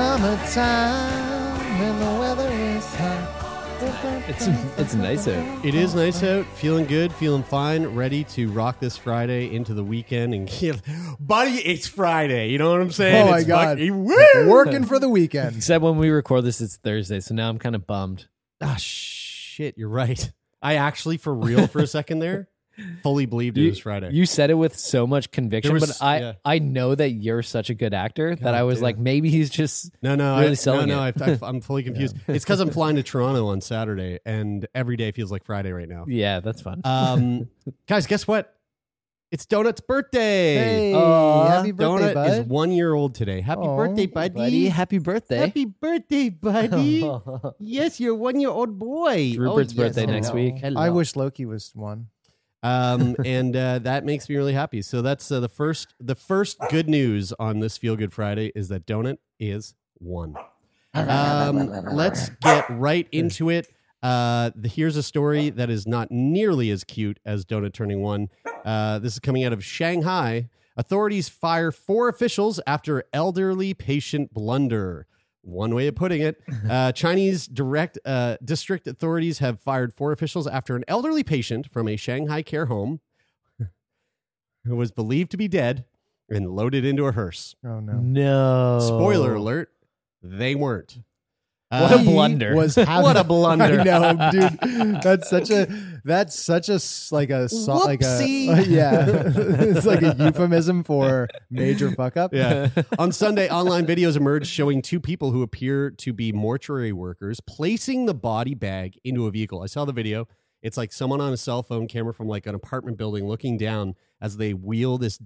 Summertime and the weather is hot. It's it's nice out. It is nice out, feeling good, feeling fine, ready to rock this Friday into the weekend and get, buddy, it's Friday. You know what I'm saying? Oh my It's god, fucking- woo! working for the weekend. Except when we record this, it's Thursday, so now I'm kind of bummed. Ah, shit, you're right. I actually, for real, for a second there, fully believed it You, was Friday. you said it with so much conviction, was- but I yeah. I know that you're such a good actor that I was damn. like, maybe he's just no, no, really I, selling no, no. it. I, I, I'm fully confused. It's because I'm flying to Toronto on Saturday, and every day feels like Friday right now. yeah, that's fun. Um, guys, guess what? It's Donut's birthday. Hey, Aw, happy birthday, Donut bud. is one year old today. Happy Aw, birthday, buddy. buddy, happy birthday. Happy birthday, buddy. yes, you're one year old boy. It's Rupert's Oh, yes. birthday next week. I wish Loki was one. Um, and uh, that makes me really happy. So that's uh, the first the first good news on this Feel Good Friday is that Donut is one. Um, let's get right into it. Uh, the, here's a story that is not nearly as cute as Donut turning one. Uh, this is coming out of Shanghai. Authorities fire four officials after elderly patient blunder. One way of putting it. Uh, Chinese direct uh, district authorities have fired four officials after an elderly patient from a Shanghai care home who was believed to be dead and loaded into a hearse. Oh no. No. Spoiler alert, they weren't. What Uh, a blunder. Was having, What a blunder. I know, dude. That's such a that's such a s- like a so, like a Whoopsie. yeah. it's like a euphemism for major fuck up. Yeah. On Sunday, online videos emerged showing two people who appear to be mortuary workers placing the body bag into a vehicle. I saw the video. It's like someone on a cell phone camera from like an apartment building looking down as they wheel this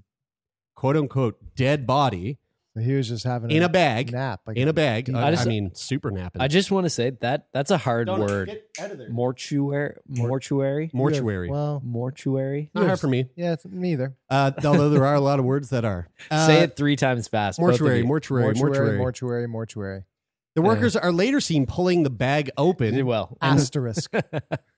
quote unquote dead body So he was just having in a bag. nap. Like In a bag. deep- Uh, I I, mean, super napping. I just want to say that that's a hard Don't word. get out of there. Mortuary. Mortuary. Mortuary. Well, Mortuary. Not hard for me. yeah, it's me either. Uh, although there are a lot of words that are. Uh, Say it three times fast. both Mortuary, mortuary, Mortuary, mortuary. mortuary, mortuary. The workers are later seen pulling the bag open. Well, Asterisk.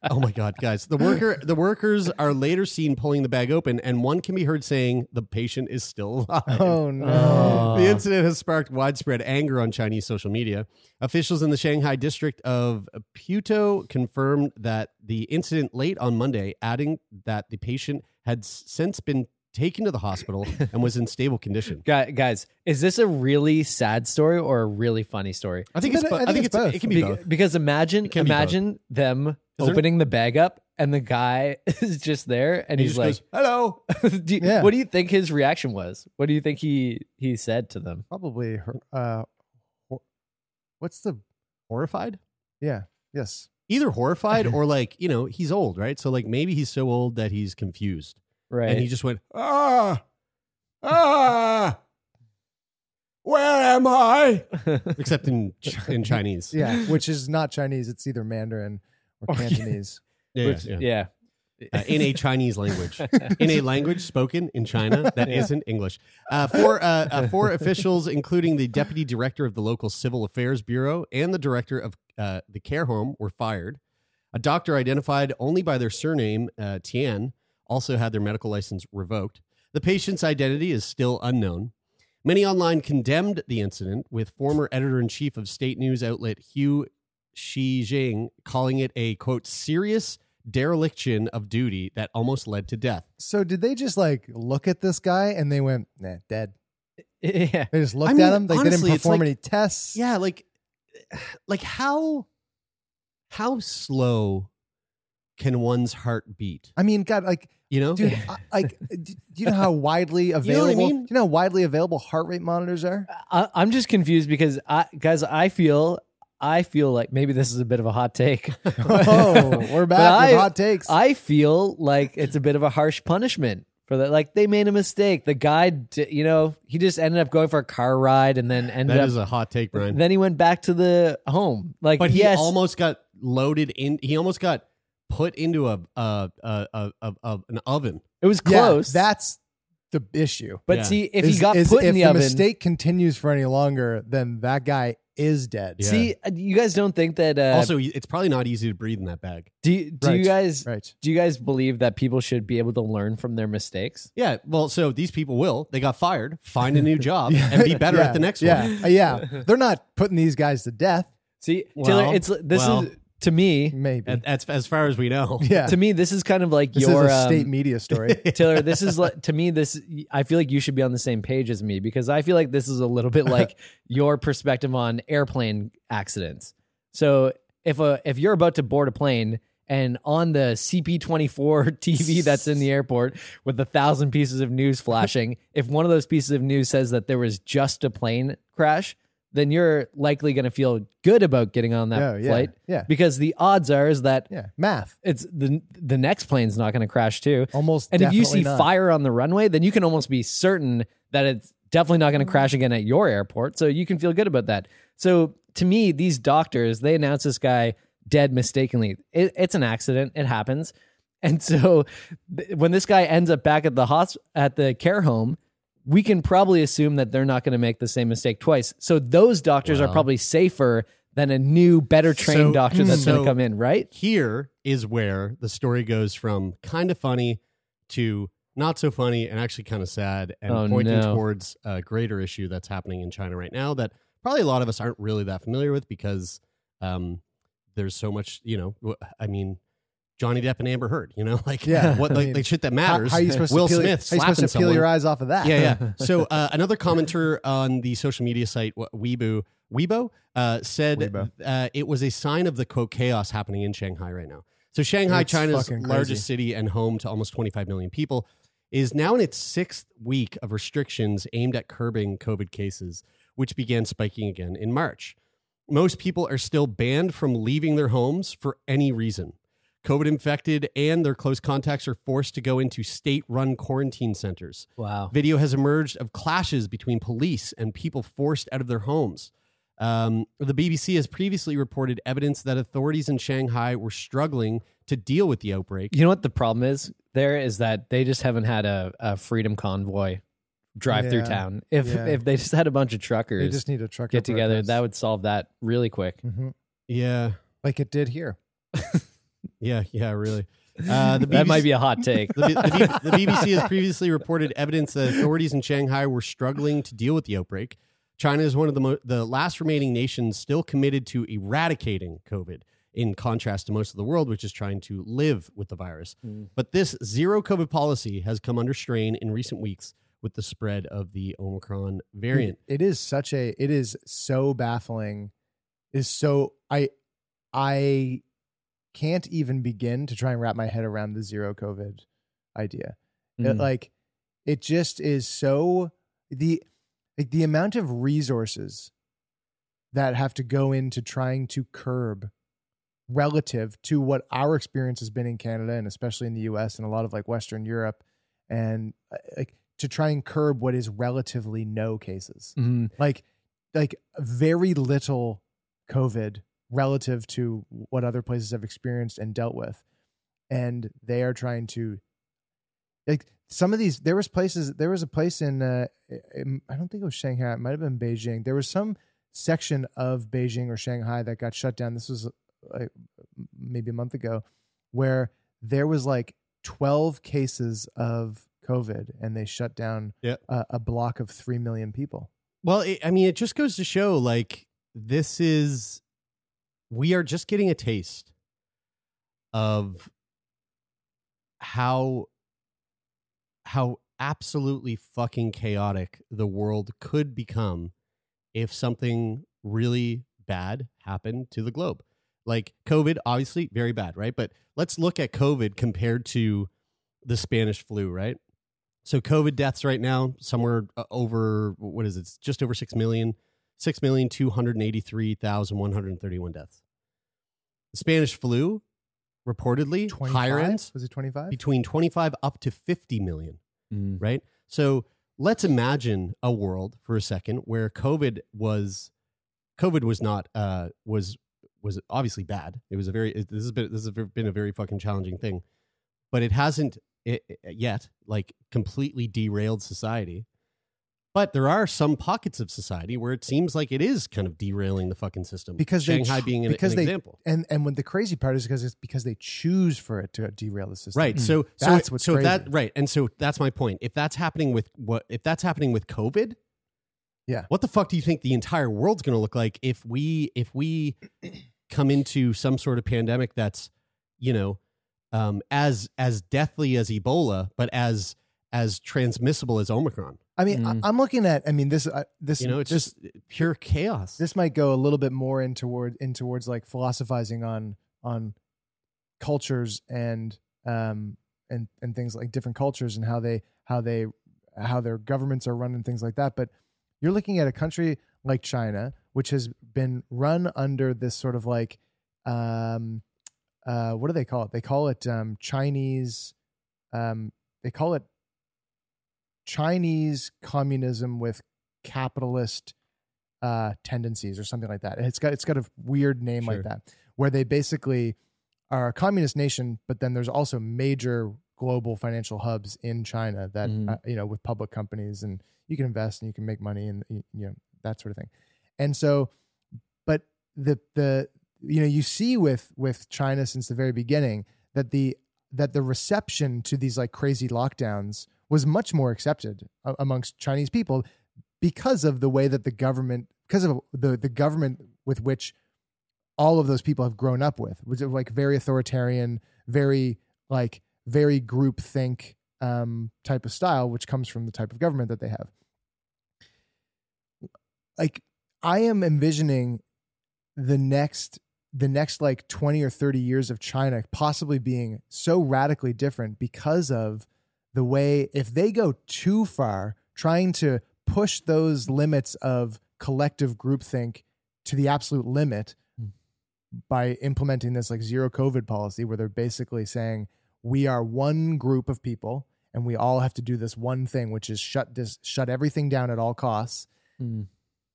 Oh my god, guys! The worker, the workers are later seen pulling the bag open, and one can be heard saying, "The patient is still alive." oh no. The incident has sparked widespread anger on Chinese social media. Officials in the Shanghai district of Putuo confirmed that the incident late on Monday, adding that the patient had since been taken to the hospital and was in stable condition. Guy- guys, is this a really sad story or a really funny story? I think it's. think bo- I think it's it's. both. It can be Be- both. Because imagine, can be both. imagine them there- opening the bag up and the guy is just there and He he's just like, goes, "Hello." do you- Yeah. "What do you think his reaction was? What do you think he he said to them?" Probably her, uh hor- what's the Horrified. yeah, yes. Either horrified or like you know he's old, right? So like maybe he's so old that he's confused. Right? and he just went ah ah where am i except in in chinese Yeah, which is not Chinese, it's either Mandarin or Oh, yeah. Cantonese. yeah, Which- yeah. yeah. Uh, in a chinese language in a language spoken in china that Yeah. not english uh, four uh, uh, four officials including the deputy director of the local civil affairs bureau and the director of uh, the care home were fired a doctor identified only by their surname uh, tian also had their medical license revoked the patient's identity is still unknown Many online condemned the incident, with former editor in chief of state news outlet Hu Xijin calling it a quote serious dereliction of duty that almost led to death. So did they just like look at this guy and they went, nah, dead. yeah. They just looked I mean, at him. Like honestly, they didn't perform like- any tests. Yeah, like like how how slow can one's heart beat? I mean, God, like, You know, dude, like, do you know how widely know I available? mean? Do you know how widely available heart rate monitors are? I, I'm just confused because I, guys, I feel, I feel like maybe this is a bit of a hot take. Oh, we're back But with I- hot takes. I feel like it's a bit of a harsh punishment for that. Like they made a mistake. The guy, you know, he just ended up going for a car ride and then ended that up. is a hot take, Brian. then he went back to the home. Like, but he yes, almost got loaded in. He almost got put into a a a, a, a, a an oven. it was Yeah, close. that's the issue. but Yeah. see, if is, he got is put if in the, the oven, mistake continues for any longer, then that guy is dead. Yeah. see, uh, you guys don't think that. Uh, also, it's probably not easy to breathe in that bag. do you, do you guys Right. do you guys believe that people should be able to learn from their mistakes? Yeah, well, so these people will. They got fired, find a new job, and be better Yeah, at the next yeah, one. uh, yeah. They're not putting these guys to death. See, Well, Taylor, it's this well. is to me. Maybe. And as far as we know, yeah. To me, this is kind of like this your is a um, state media story. Taylor, this is like to me. This I feel like you should be on the same page as me because I feel like this is a little bit like your perspective on airplane accidents. So if a if you're about to board a plane and on the CP24 TV that's in the airport with a thousand pieces of news flashing, if one of those pieces of news says that there was just a plane crash, then you're likely going to feel good about getting on that Yeah, yeah, flight. yeah. Because the odds are is that yeah. Math. it's the the next plane's not going to crash too. Almost And if you see not. fire on the runway, then you can almost be certain that it's definitely not going to mm-hmm. crash again at your airport. So you can feel good about that. So to me, these doctors, they announced this guy dead mistakenly. It, it's an accident. It happens. And so when this guy ends up back at the hosp- at the care home, we can probably assume that they're not going to make the same mistake twice. So those doctors are probably safer than a new, better trained So- doctor that's going to come in, right? here is where the story goes from kind of funny to not so funny and actually kind of sad and Oh, pointing no. towards a greater issue that's happening in China right now that probably a lot of us aren't really that familiar with because um, there's so much, you know, I mean, Johnny Depp and Amber Heard, you know, like Yeah, what I like, mean, like shit that matters. how are you supposed Will to peel, Smith how are you supposed to peel your eyes off of that? Yeah, yeah. So uh, another commenter on the social media site Weibo, Weibo uh, said Weibo. Uh, it was a sign of the quote chaos happening in Shanghai right now. So Shanghai, It's China's fucking crazy. largest city and home to almost 25 million people, is now in its sixth week of restrictions aimed at curbing COVID cases, which began spiking again in March. Most people are still banned from leaving their homes for any reason. COVID infected and their close contacts are forced to go into state run quarantine centers. Wow. Video has emerged of clashes between police and people forced out of their homes. Um, the BBC has previously reported evidence that authorities in Shanghai were struggling to deal with the outbreak. You know what the problem is there is that they just haven't had a, a freedom convoy drive through town. If Yeah. if they just had a bunch of truckers They just need a trucker get together, protest. that would solve that really quick. Mhm. Yeah, like it did here. yeah, yeah, really. Uh, the That might BBC be a hot take. The, B- the, the BBC has previously reported evidence that authorities in Shanghai were struggling to deal with the outbreak. China is one of the mo- the last remaining nations still committed to eradicating COVID, in contrast to most of the world, which is trying to live with the virus. But this zero COVID policy has come under strain in recent weeks with the spread of the Omicron variant. It is such a. It is so baffling. Is so I, I can't even begin to try and wrap my head around the zero COVID idea. It, Mm. like, it just is so the like the amount of resources that have to go into trying to curb relative to what our experience has been in Canada and especially in the US and a lot of like Western Europe and uh, like to try and curb what is relatively no cases. Mhm. Like like very little COVID relative to what other places have experienced and dealt with. And they are trying to like some of these there was places there was a place in uh in- I don't think it was Shanghai, it might have been Beijing. There was some section of Beijing or Shanghai that got shut down. This was like maybe a month ago where there was like 12 cases of COVID and they shut down Yep. a, a block of 3 million people. Well, it, I mean, it just goes to show like this is we are just getting a taste of how how absolutely fucking chaotic the world could become if something really bad happened to the globe. Like COVID, obviously very bad, right? But let's look at COVID compared to the Spanish flu, right? So COVID deaths right now somewhere uh, over what is it? It's just over six million, six million two hundred eighty-three thousand one hundred thirty-one deaths. The Spanish flu, reportedly, 25? higher ends Was it 25? between twenty-five up to fifty million Mm. right? So let's imagine a world for a second where COVID was COVID was not uh was was obviously bad. It was a very this has been this has been a very fucking challenging thing, but it hasn't it, it- yet like completely derailed society. But there are some pockets of society where it seems like it is kind of derailing the fucking system. because they Shanghai ch- being an, because an they, example. And and when the crazy part is because it's because they choose for it to derail the system. Right. So so That's what's so crazy. that right, and so that's my point. If that's happening with what if that's happening with COVID, Yeah. what the fuck do you think the entire world's going to look like if we if we come into some sort of pandemic that's you know um, as as deathly as Ebola, but as as transmissible as Omicron? I mean, Mm. I, I'm looking at. I mean, this uh, this You know, it's this, just pure chaos. this might go a little bit more in toward in towards like philosophizing on on cultures and um and and things like different cultures and how they how they how their governments are run and things like that but you're looking at a country like China which has been run under this sort of like um uh what do they call it they call it um Chinese um they call it Chinese communism with capitalist uh, tendencies or something like that. It's got it's got a weird name Sure. like that, where they basically are a communist nation, but then there's also major global financial hubs in China that Mhm. uh, you know with public companies and you can invest and you can make money and you know that sort of thing. And so, but the the you know you see with with China since the very beginning that the that the reception to these like crazy lockdowns was much more accepted amongst Chinese people because of the way that the government because of the the government with which all of those people have grown up with which is like very authoritarian very like very group think um type of style which comes from the type of government that they have. Like i am envisioning the next the next like 20 or 30 years of china possibly being so radically different because of the way if they go too far trying to push those limits of collective groupthink to the absolute limit by implementing this like zero covid policy where they're basically saying we are one group of people and we all have to do this one thing which is shut this shut everything down at all costs. Mm.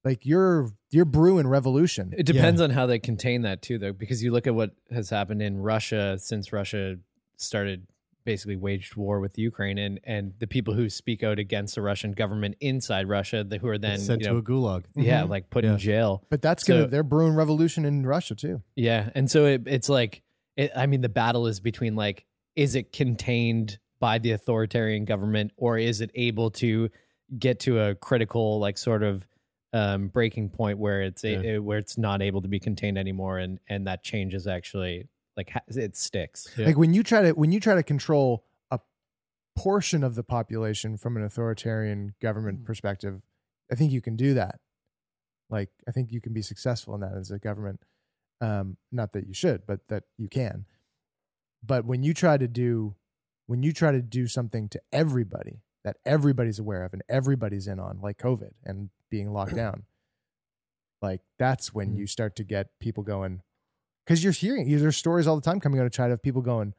like you're you're brewing revolution. It depends on how they contain that too, though, because you look at what has happened in Russia since Russia started basically waged war with Ukraine, and and the people who speak out against the Russian government inside Russia, the, who are then sent you to a gulag. yeah, Mhm. like put Yeah. in jail. but that's gonna they're brewing revolution in russia too Yeah, and so it, it's like, it, I mean, the battle is between like, is it contained by the authoritarian government, or is it able to get to a critical, like, sort of um, breaking point where it's a, Yeah. where it's not able to be contained anymore, and and that change is actually like it sticks. Yeah. like when you try to when you try to control a portion of the population from an authoritarian government perspective i think you can do that. Like i think you can be successful in that as a government. Um not that you should but that you can. But when you try to do when you try to do something to everybody that everybody's aware of and everybody's in on like covid and being locked down like that's when you start to get people going because you're hearing there's stories all the time coming out of China of people going,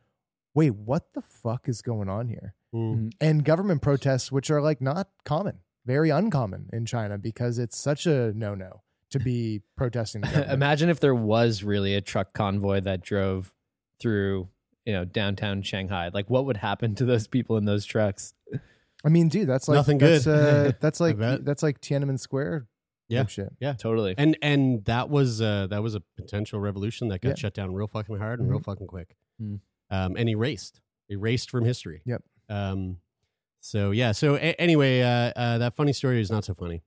"Wait, what the fuck is going on here?" Mm. And government protests, which are like not common, very uncommon in China because it's such a no-no to be protesting. Imagine if there was really a truck convoy that drove through, you know, downtown Shanghai. Like, what would happen to those people in those trucks? I mean, dude, that's like Nothing that's, good. Uh, that's like that's like Tiananmen Square. Yeah. shit. Yeah. Totally. And and that was uh, that was a potential revolution that got Yeah. shut down real fucking hard and real Mhm. fucking quick, Mm. um, and erased, erased from history. Yep. Um, so yeah. So a- anyway, uh, uh, that funny story is not so funny.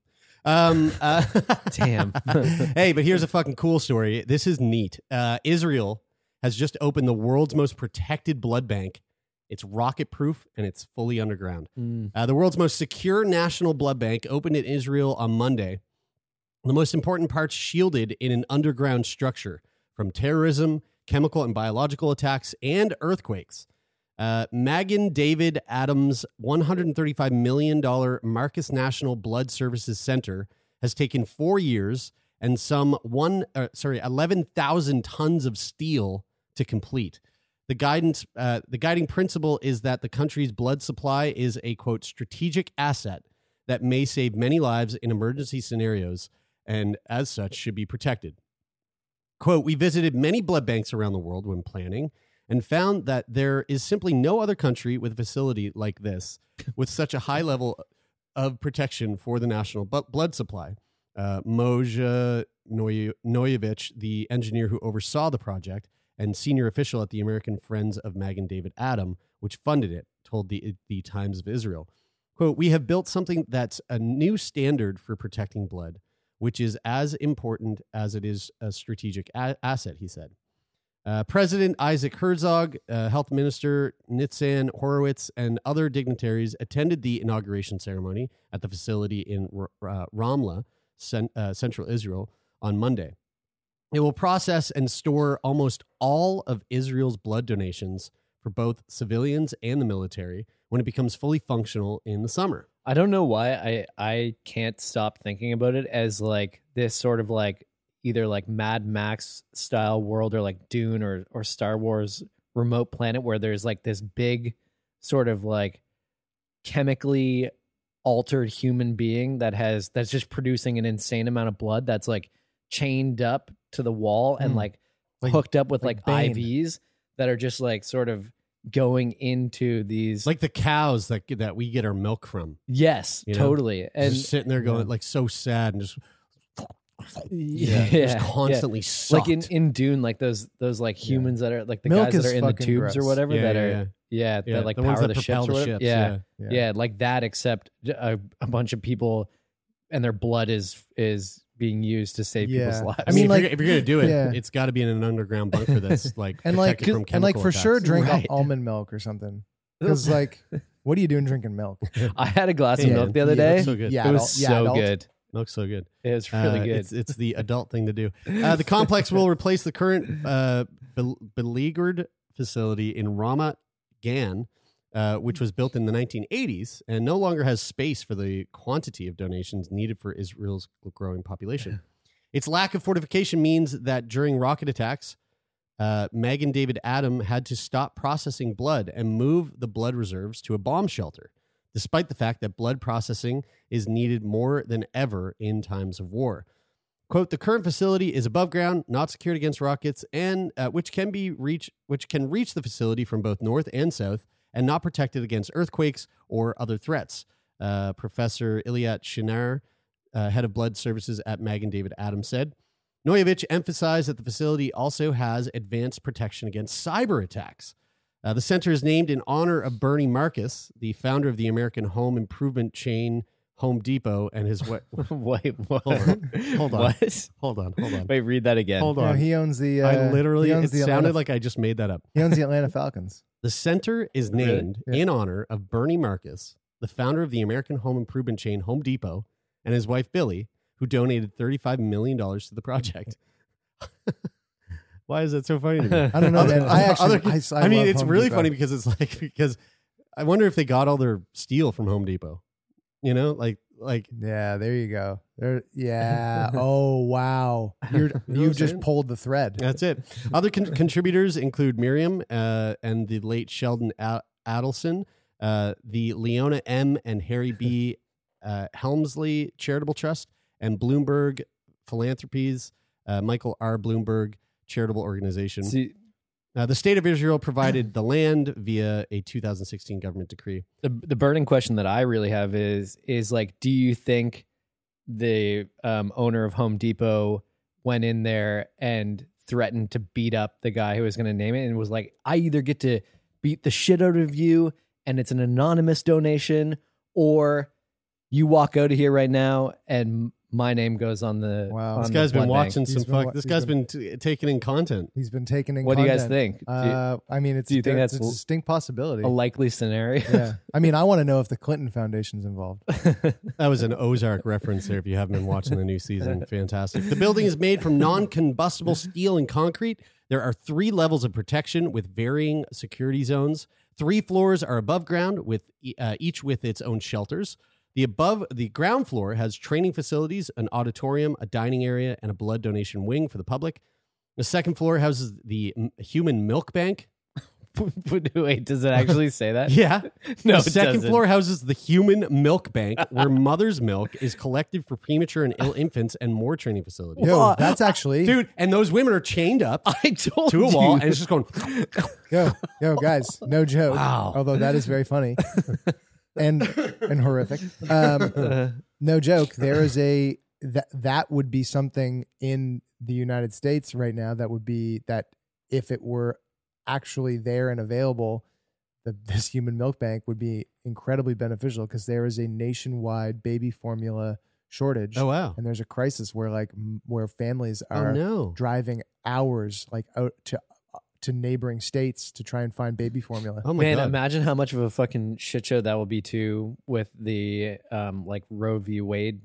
Um, uh, Damn. hey, but here's a fucking cool story. This is neat. Uh, Israel has just opened the world's most protected blood bank. It's rocket proof and it's fully underground. Mm. Uh, the world's most secure national blood bank opened in Israel on Monday. The most important parts shielded in an underground structure, from terrorism, chemical and biological attacks, and earthquakes. Uh, Magen David Adom's $135 million Marcus National Blood Services Center has taken four years and some one, uh, sorry, 11,000 tons of steel to complete. The guidance, uh, the guiding principle is that the country's blood supply is a quote strategic asset that may save many lives in emergency scenarios, and as such should be protected. Quote: We visited many blood banks around the world when planning, and found that there is simply no other country with a facility like this with such a high level of protection for the national blood supply. Uh, Moshe Noyevich, the engineer who oversaw the project and senior official at the American Friends of Magen David Adom, which funded it, told the, the Times of Israel, quote, we have built something that's a new standard for protecting blood, which is as important as it is a strategic a- asset, he said. Uh, President Isaac Herzog, uh, Health Minister Nitzan Horowitz, and other dignitaries attended the inauguration ceremony at the facility in R- uh, Ramla, cen- uh, central Israel, on Monday. It will process and store almost all of Israel's blood donations for both civilians and the military when it becomes fully functional in the summer. I don't know why I I can't stop thinking about it as like this sort of like either like Mad Max style world or like Dune or or Star Wars remote planet where there's like this big sort of like chemically altered human being that has that's just producing an insane amount of blood that's like chained up to the wall and Hmm. like, Like- hooked up with like like, IVs that are just like sort of going into these like the cows that that we get our milk from. yes you know? totally and just sitting there going like so sad and just yeah, just yeah. constantly like in in Dune, like those those like Yeah. humans that are like the Milk guys that are in the tubes or whatever Yeah, that yeah, are yeah. yeah, yeah, that like the power the ships the ships. yeah. yeah. yeah, like that. Except a, a bunch of people and their blood is is being used to save Yeah. people's lives. I mean, mean, if, like- you're, if you're gonna do it, yeah. it's got to be in an underground bunker that's like and like protected from and like chemical for sure drink Right. almond milk or something because like what are you doing drinking milk I had a glass of Yeah. milk the other Yeah, day. so good. yeah it was yeah, so adult. good. Milk's so good. It was really Uh, good. It's, it's the adult thing to do. Uh, the complex will replace the current uh, bel- beleaguered facility in Ramat Gan, uh, which was built in the 1980s and no longer has space for the quantity of donations needed for Israel's growing population. Its lack of fortification means that during rocket attacks, uh, Magen David Adom had to stop processing blood and move the blood reserves to a bomb shelter, despite the fact that blood processing is needed more than ever in times of war. Quote: The current facility is above ground, not secured against rockets, and uh, which can be reach which can reach the facility from both north and south, and not protected against earthquakes or other threats. Uh, Professor Eilat Shinar, uh, head of blood services at Magen David Adom's, said. Noyevich emphasized that the facility also has advanced protection against cyber attacks. Uh, the center is named in honor of Bernie Marcus, the founder of the American home improvement chain Home Depot, and his what? Wait, what? Hold on. Hold on. What? hold on, hold on, Wait, read that again. hold No, on. he owns the uh, I literally, he it the sounded Atlanta, like I just made that up. he owns the Atlanta Falcons The center is Really? named Yeah. in honor of Bernie Marcus, the founder of the American home improvement chain Home Depot, and his wife Billi, who donated $35 million to the project. Why is that so funny to me? I don't know Other- I actually other- I, I I mean, it's Home really Depot. funny because it's like because I wonder if they got all their steel from Home Depot. You know, like like yeah there you go there yeah oh wow You're, you I'm just pulled the thread that's it. Other con- contributors include Miriam uh, and the late Sheldon A- Adelson, uh, the Leona M and Harry B. Uh, Helmsley Charitable Trust, and Bloomberg Philanthropies, uh, Michael R. Bloomberg Charitable Organization. See, Uh, the state of Israel provided the land via a 2016 government decree. the the burning question that I really have is is like, do you think the um, owner of Home Depot went in there and threatened to beat up the guy who was going to name it and was like, I either get to beat the shit out of you and it's an anonymous donation, or you walk out of here right now and my name goes on the. Wow. on This guy's been blood bank. watching some He's been fuck. This guy's been- been t- taking in content. He's been taking in. What do you guys think? You- Uh, I mean, it's do you think that's a l- distinct possibility? A likely scenario. yeah, I mean, I want to know if the Clinton Foundation's involved. That was an Ozark reference there. If you haven't been watching the new season, fantastic. The building is made from non-combustible steel and concrete. There are three levels of protection with varying security zones. Three floors are above ground, with uh, each with its own shelters. The above the ground floor has training facilities, an auditorium, a dining area, and a blood donation wing for the public. The second floor houses the m- human milk bank. Wait, does it actually say that? Yeah. No, the it second doesn't. floor houses the human milk bank, where mother's milk is collected for premature and ill infants, and more training facilities. Yo, that's actually Dude, and those women are chained up I told to a you. wall, and it's just going. yo, yo, guys, no joke. Wow. Although that is very funny and and horrific. Um, no joke. There is a that that would be something in the United States right now that would be that if it were actually there and available, the, this human milk bank would be incredibly beneficial because there is a nationwide baby formula shortage. Oh wow! And there's a crisis where like m- where families Oh are no! driving hours like out to to neighboring states to try and find baby formula. Oh my Man, god! imagine how much of a fucking shit show that will be too with the um like Roe v. Wade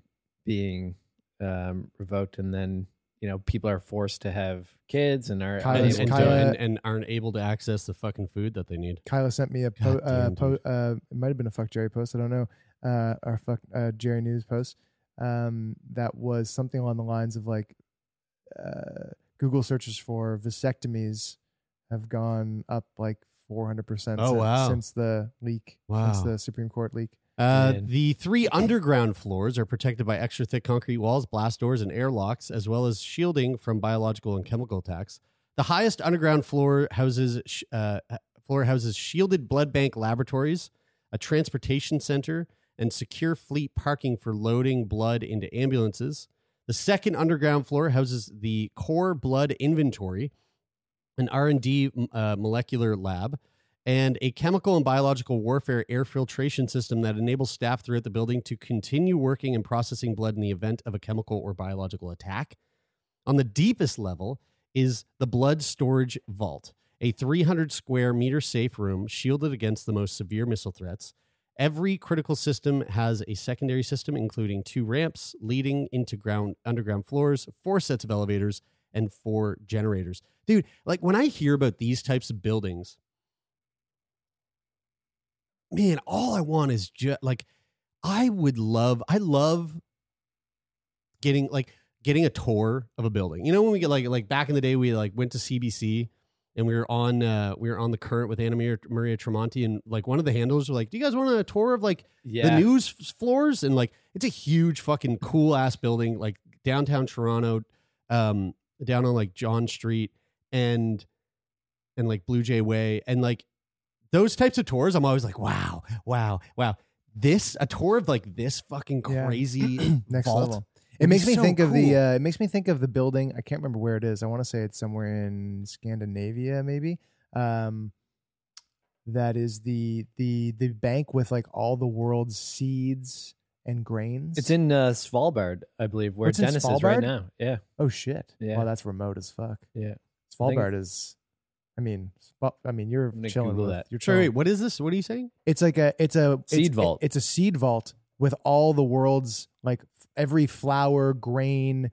being um revoked and then you know people are forced to have kids and are Kyla's- and, unable and, to- Kyla- and, and aren't able to access the fucking food that they need. Kyla sent me a po- uh, po- uh, it might have been a fuck Jerry post. I don't know. Uh, or fuck uh, Jerry News post. Um, that was something along the lines of like, uh, Google searches for vasectomies have gone up like 400 percent. Oh, wow. Since the leak, Wow. since the Supreme Court leak. Uh, the three underground floors are protected by extra thick concrete walls, blast doors, and airlocks, as well as shielding from biological and chemical attacks. The highest underground floor houses sh- uh, floor houses shielded blood bank laboratories, a transportation center, and secure fleet parking for loading blood into ambulances. The second underground floor houses the core blood inventory, an R&D uh, molecular lab, and a chemical and biological warfare air filtration system that enables staff throughout the building to continue working and processing blood in the event of a chemical or biological attack. On the deepest level is the blood storage vault, a 300 square meter safe room shielded against the most severe missile threats. Every critical system has a secondary system, including two ramps leading into ground underground floors, four sets of elevators, and four generators. Dude, like when I hear about these types of buildings, man, all I want is just like I would love I love getting like getting a tour of a building. You know when we get like like back in the day we like went to CBC and we were on uh we were on the current with Anna Maria, Maria Tremonti and like one of the handlers were like, "Do you guys want a tour of like yeah. the news floors?" And like it's a huge fucking cool ass building like downtown Toronto um down on like John Street and and like Blue Jay Way and like those types of tours I'm always like, "Wow, wow, wow." This a tour of like this fucking Yeah. crazy Next vault level. would It makes me so think of the. Uh, it makes me think of the building. I can't remember where it is. I want to say it's somewhere in Scandinavia, maybe. Um, that is the the the bank with like all the world's seeds and grains. It's in uh, Svalbard, I believe, where It's Dennis is right now. Yeah, oh shit! Yeah. Wow, that's remote as fuck. yeah. Svalbard is. I mean, Sval- I mean, you're gonna chilling. Google with- that. You're Sorry, chilling. wait, what is this? What are you saying? It's like a it's a it's- Seed vault. It's a seed vault with all the world's like f- every flower, grain,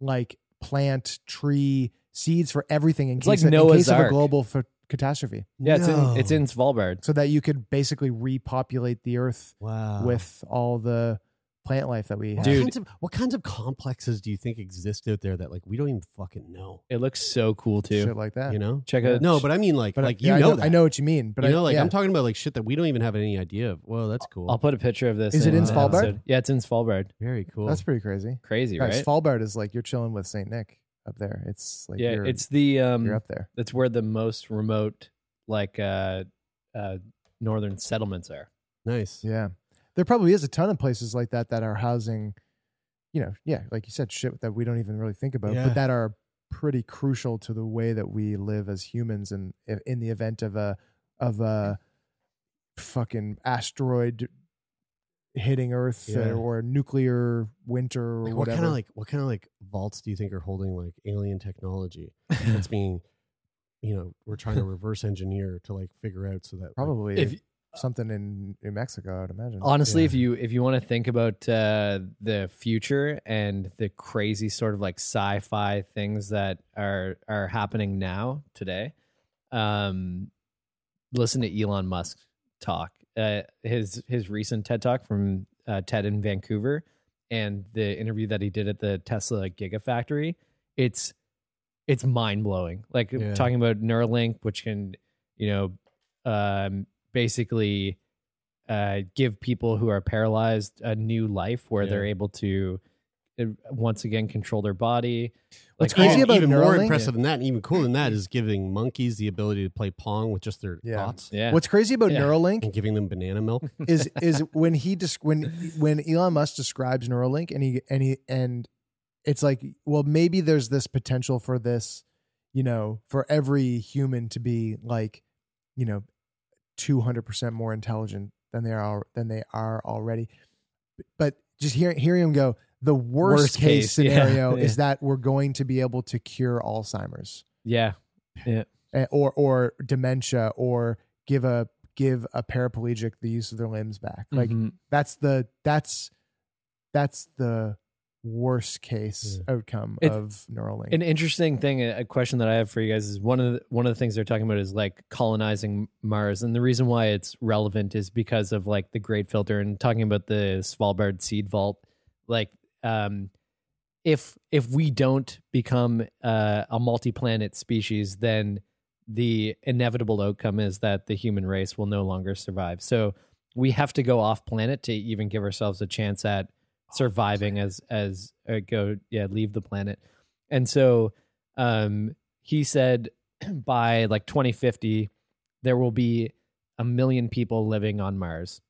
like plant, tree, seeds for everything in It's case, like in Noah's case of a Ark. global f- catastrophe, Yeah, it's No. in it's in Svalbard. so that you could basically repopulate the earth Wow. with all the plant life that we have. what Dude. kinds of what kinds of complexes do you think exist out there that like we don't even fucking know? It looks so cool too. shit like that. You know? Check Yeah. out No, but I mean like but like yeah, you I know, that. I know what you mean, but you I, know, like yeah. I'm talking about like shit that we don't even have any idea of. Whoa, that's cool. I'll put a picture of this. Is it in the Svalbard? episode. Yeah, it's in Svalbard. Very cool. That's pretty crazy. Crazy, Guys, right? Svalbard is like you're chilling with Saint Nick up there. It's like yeah, you're, it's the um, you're up there. that's where the most remote, like uh, uh, northern settlements are. nice. Yeah. There probably is a ton of places like that that are housing, you know, yeah, like you said, shit that we don't even really think about, Yeah. but that are pretty crucial to the way that we live as humans. And in, the event of a, of a fucking asteroid hitting Earth Yeah. or, or nuclear winter or Like, what whatever. kind of like what kind of like vaults do you think are holding like alien technology that's being, you know, we're trying to reverse engineer to like figure out so that like, Probably If something in New Mexico, I'd imagine. honestly, Yeah. if you if you want to think about uh, the future and the crazy sort of like sci-fi things that are are happening now today, um, listen to Elon Musk talk. Uh, his his recent TED talk from uh, TED in Vancouver and the interview that he did at the Tesla Gigafactory. It's it's mind blowing. Like Yeah. talking about Neuralink, which can you know um, basically uh, give people who are paralyzed a new life where Yeah. they're able to uh, once again control their body. What's Like, crazy even, about even more impressive than that, and even cooler than that, is giving monkeys the ability to play pong with just their Yeah. thoughts yeah, What's crazy about Yeah. Neuralink and giving them banana milk. is is when he des- when when Elon Musk describes Neuralink and he and he and it's like well maybe there's this potential for this you know for every human to be like you know 200% more intelligent than they are than they are already but just hearing hearing him go the worst, Worst case, case, scenario yeah. is that we're going to be able to cure Alzheimer's yeah, eh, or or dementia or give a give a paraplegic the use of their limbs back like Mhm. that's the that's that's the worst case outcome It- of Neuralink. An interesting thing, a a question that I have for you guys is one of the, one of the things they're talking about is like colonizing Mars, and the reason why it's relevant is because of like the Great Filter and talking about the Svalbard Seed Vault. Like, um, if if we don't become uh, a multi-planet species, then the inevitable outcome is that the human race will no longer survive. So we have to go off planet to even give ourselves a chance at surviving as as uh, go yeah leave the planet and so um he said by like 2050 there will be a million people living on mars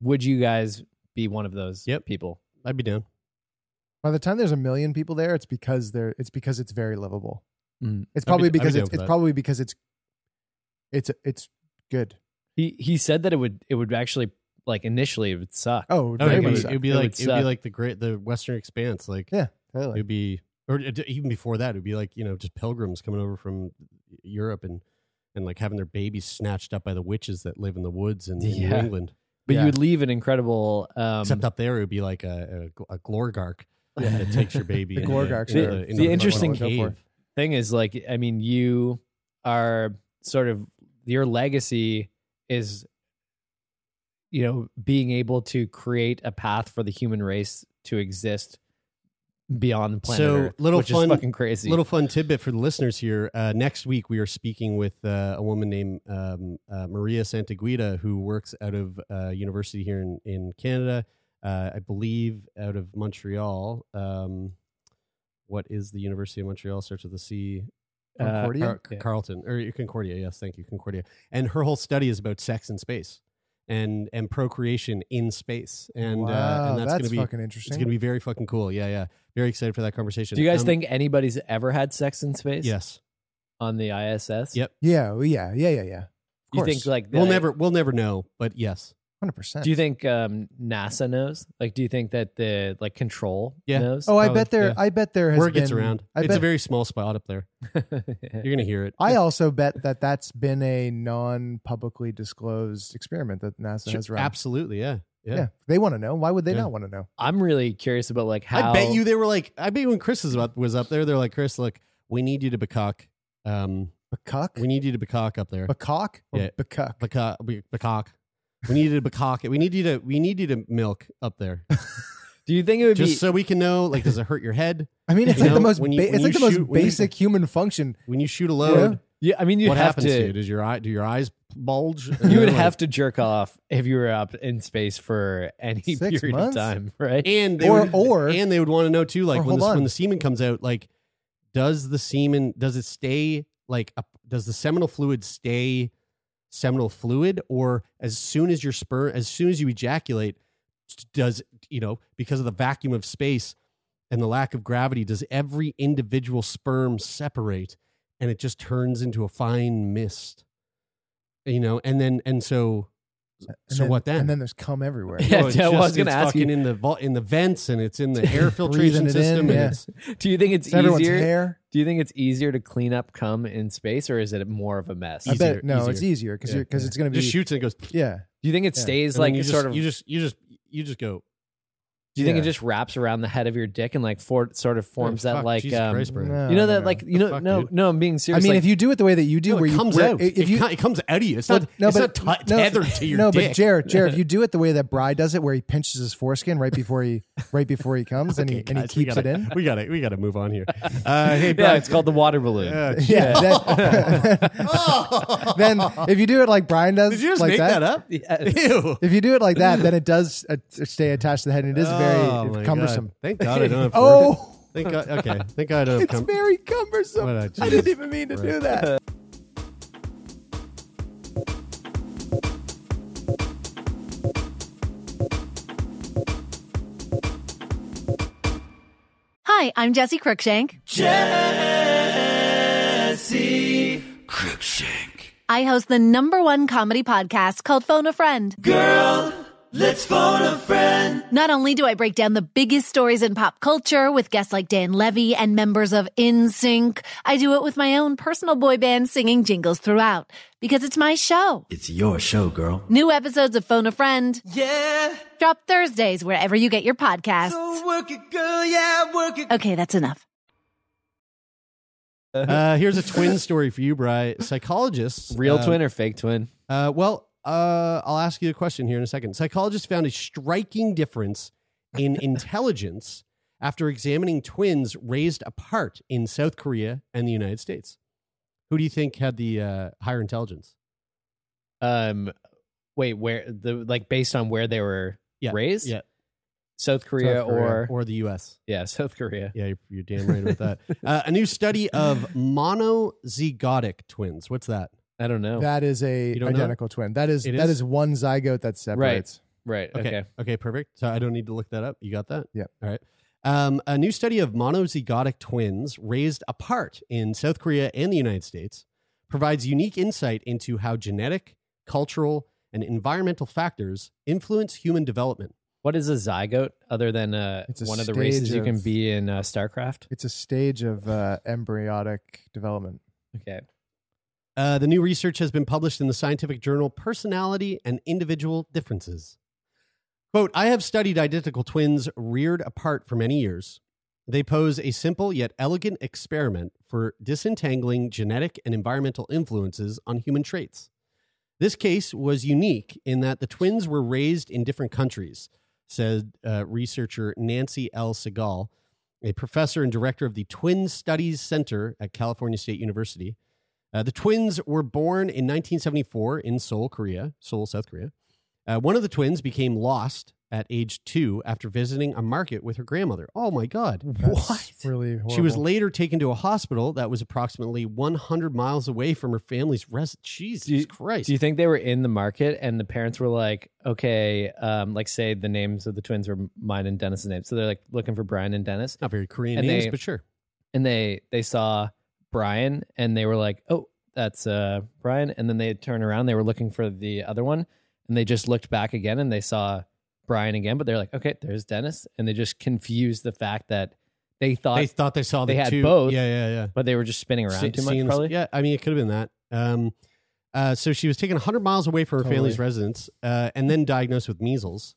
would you guys be one of those Yep. people I'd be down. By the time there's a million people there, it's because they're it's because it's very livable. Mm. It's be- probably I'd be because down it's for it's that. probably because it's it's it's good. he he said that it would it would actually like initially it would suck Oh, Oh, very it'd much be, it'd be It like would it'd be suck. like the great the Western Expanse. Like yeah, totally. it'd be or it- even before that, it'd be like you know just pilgrims coming over from Europe and and like having their babies snatched up by the witches that live in the woods in, in New Yeah. England. but Yeah. you would leave an incredible um Except up there, it would be like a a, a glorgark that takes your baby. The into glorgarks into are- the, The into interesting Go for it. cave. thing is like i mean you are sort of your legacy is you know being able to create a path for the human race to exist beyond the planet So, Earth, little which fun- is fucking crazy Little fun tidbit for the listeners here. Uh, next week, we are speaking with uh, a woman named um, uh, Maria Santaguida, who works out of uh, university here in, in Canada. Uh, I believe out of Montreal. Um, what is the University of Montreal? Starts with a C. Uh, Concordia? Car- Yeah. Carleton or Concordia. Yes, thank you, Concordia. And her whole study is about sex in space and and procreation in space. And wow, uh, and that's, that's, gonna be fucking it's gonna be very fucking cool. Yeah, yeah. Very excited for that conversation. do you guys Um, think anybody's ever had sex in space Yes. on the iss Yep. yeah, yeah, yeah, yeah, yeah. Of you course, think like We'll the- never we'll never know, but yes. Hundred percent. do you think um nasa knows like do you think that the like control Yeah. knows Oh, I Probably, bet there. yeah. I bet there has Word been. gets around. I it's bet, a very small spot up there. You're gonna hear it. I also bet that that's been a non-publicly disclosed experiment that NASA Sure, has run. Absolutely, yeah. Yeah. Yeah, they want to know. Why would they Yeah. not want to know? i'm really curious about like how I bet you they were like I bet when Chris was up was up there, they're like, Chris, look, we need you to becock. Um Bacock, we need you to becock up there. bacock, or Yeah. bacock. Becock becock. We need you to becock it. We need you to we need you to milk up there. do you think it would be Just be so we can know, like, does it hurt your head? I mean, it's You like the most. when you- it's like the most when you- basic human function. When you shoot a load, yeah i mean you what have happens to, to you? Does your eye do your eyes bulge? You would have to jerk off if you were up in space for any period months? of time, right? and they Or- would, or- and they would want to know too, like when the, when the semen comes out, like does the semen does it stay like a, does the seminal fluid stay seminal fluid, or as soon as your sperm, as soon as you ejaculate, does you know because of the vacuum of space and the lack of gravity, does every individual sperm separate and it just turns into a fine mist? You know, and then and so So then- what then? And then there's cum everywhere. Yeah, it's yeah, well, I was gonna ask you- fucking in the vault, in the vents and it's in the air filtration it in, system. yeah. it's, Do you think it's It's easier? hair. Do you think it's easier to clean up cum in space, or is it more of a mess? I Easier, bet no, it's easier. easier because Yeah, because yeah. it's going to be just shoots and it goes. yeah. Do you think it Yeah. stays and like you just, sort of? you just you just you just go. Do you think it just wraps around the head of your dick and like for, sort of forms Oh, that fuck, like um, Christ, No, you know that no. like you know Fuck, no dude. no I'm being serious. I mean, like, if you do it the way that you do, No, where it you comes where- out. if you it comes out of you. It's Well, not. no, it's but not t- no, tethered to your dick. no, dick. but Jared, Jared, if you do it the way that Bry does it, where he pinches his foreskin right before he right before he comes and he Okay, and he keeps gotta, it in. We got to we got to move on here. Uh, hey, yeah, it's called the water balloon. Uh, Yeah. then if you do it like Brian does, Did you just make that, up? Ew. If you do it like that, then it does uh, stay attached to the head, and it is Oh, very oh my cumbersome. God. Thank God I don't have. Oh, Thank God. Okay. Thank God I don't it's cum- very cumbersome. I, a I Jesus didn't even mean to do that. Hi, I'm Jesse Cruickshank. Jesse Cruickshank. I host the number one comedy podcast called Phone a Friend. Girl, let's phone a friend. Not only do I break down the biggest stories in pop culture with guests like Dan Levy and members of NSYNC, I do it with my own personal boy band singing jingles throughout because it's my show. It's your show, girl. New episodes of Phone a Friend Yeah. drop Thursdays wherever you get your podcasts. So work it, girl. Yeah, work it. Okay, that's enough. Uh, here's a twin story for you, Bry. Psychologists, Real uh, twin or fake twin? Uh, well, uh, I'll ask you a question here in a second. Psychologists found a striking difference in intelligence after examining twins raised apart in South Korea and the United States. Who do you think had the uh, higher intelligence? Um, wait, where the like based on where they were Yeah, raised? Yeah, South Korea, South Korea. or or the U.S. yeah, South Korea. Yeah, you're, you're damn right about that. Uh, a new study of monozygotic twins. What's that? I don't know. That is a You don't know? identical twin. That is It that is? is one zygote that separates. right. Okay. Okay. Okay. Perfect. So I don't need to look that up. You got that? Yeah. All right. Um, a new study of monozygotic twins raised apart in South Korea and the United States provides unique insight into how genetic, cultural, and environmental factors influence human development. What is a zygote other than uh, It's a one of the races stage you can of- be in uh, StarCraft? It's a stage of uh, embryonic development. Okay. Uh, the new research has been published in the scientific journal Personality and Individual Differences. Quote I have studied identical twins reared apart for many years. They pose a simple yet elegant experiment for disentangling genetic and environmental influences on human traits. This case was unique in that the twins were raised in different countries, said uh, researcher Nancy L. Segal, a professor and director of the Twin Studies Center at California State University. Uh, the twins were born in 1974 in Seoul, Korea, Seoul, South Korea. Uh, one of the twins became lost at age two after visiting a market with her grandmother. Oh my God. That's Really horrible. She was later taken to a hospital that was approximately 100 miles away from her family's residence. Jesus Do you- Christ. Do you think they were in the market and the parents were like, okay, um, like say the names of the twins were mine and Dennis's name. so they're like looking for Brian and Dennis, Not very Korean And names, they- but sure. and they they saw Brian and they were like, oh, that's uh Brian, and then they turn around, they were looking for the other one, and they just looked back again and they saw Brian again, but they're like, okay, there's Dennis, and they just confused the fact that they thought, They thought they saw the they had two. both. Yeah, yeah, yeah. but they were just spinning around Se- too much, probably. Yeah, I mean, it could have been that. Um, uh, so she was taken 100 miles away from her Totally. family's residence uh, and then diagnosed with measles.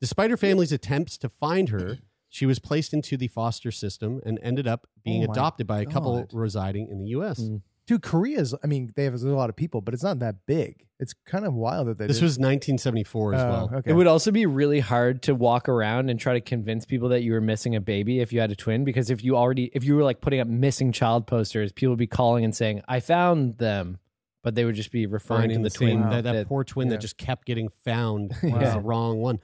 Despite her family's attempts to find her, she was placed into the foster system and ended up being Oh adopted by a couple God. residing in the U.S. Mm. Dude, Korea's. I mean, they have a lot of people, but it's not that big. It's kind of wild that they. This did- was 1974 as Oh, well. Okay. It would also be really hard to walk around and try to convince people that you were missing a baby if you had a twin because if you already if you were like putting up missing child posters, people would be calling and saying, "I found them." But they would just be referring Finding to the, the, twin that, that that- poor twin Yeah. that just kept getting found Wow. as the wrong one.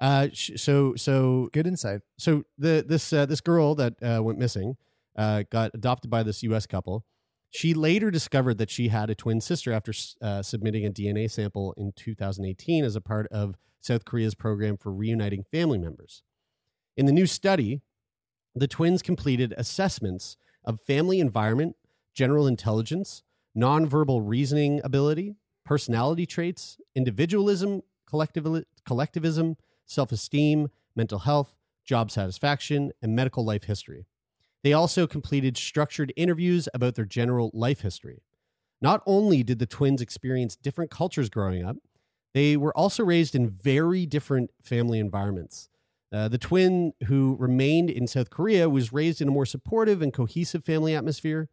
Uh, sh- so so good insight. so the this uh, this girl that uh, went missing uh, got adopted by this U.S. couple. She later discovered that she had a twin sister after uh, submitting a DNA sample in 2018 as a part of South Korea's program for reuniting family members. In the new study, the twins completed assessments of family environment, general intelligence, nonverbal reasoning ability, personality traits, individualism, collectivi- collectivism, self esteem, mental health, job satisfaction, and medical life history. They also completed structured interviews about their general life history. Not only did the twins experience different cultures growing up, they were also raised in very different family environments. Uh, the twin who remained in South Korea was raised in a more supportive and cohesive family atmosphere.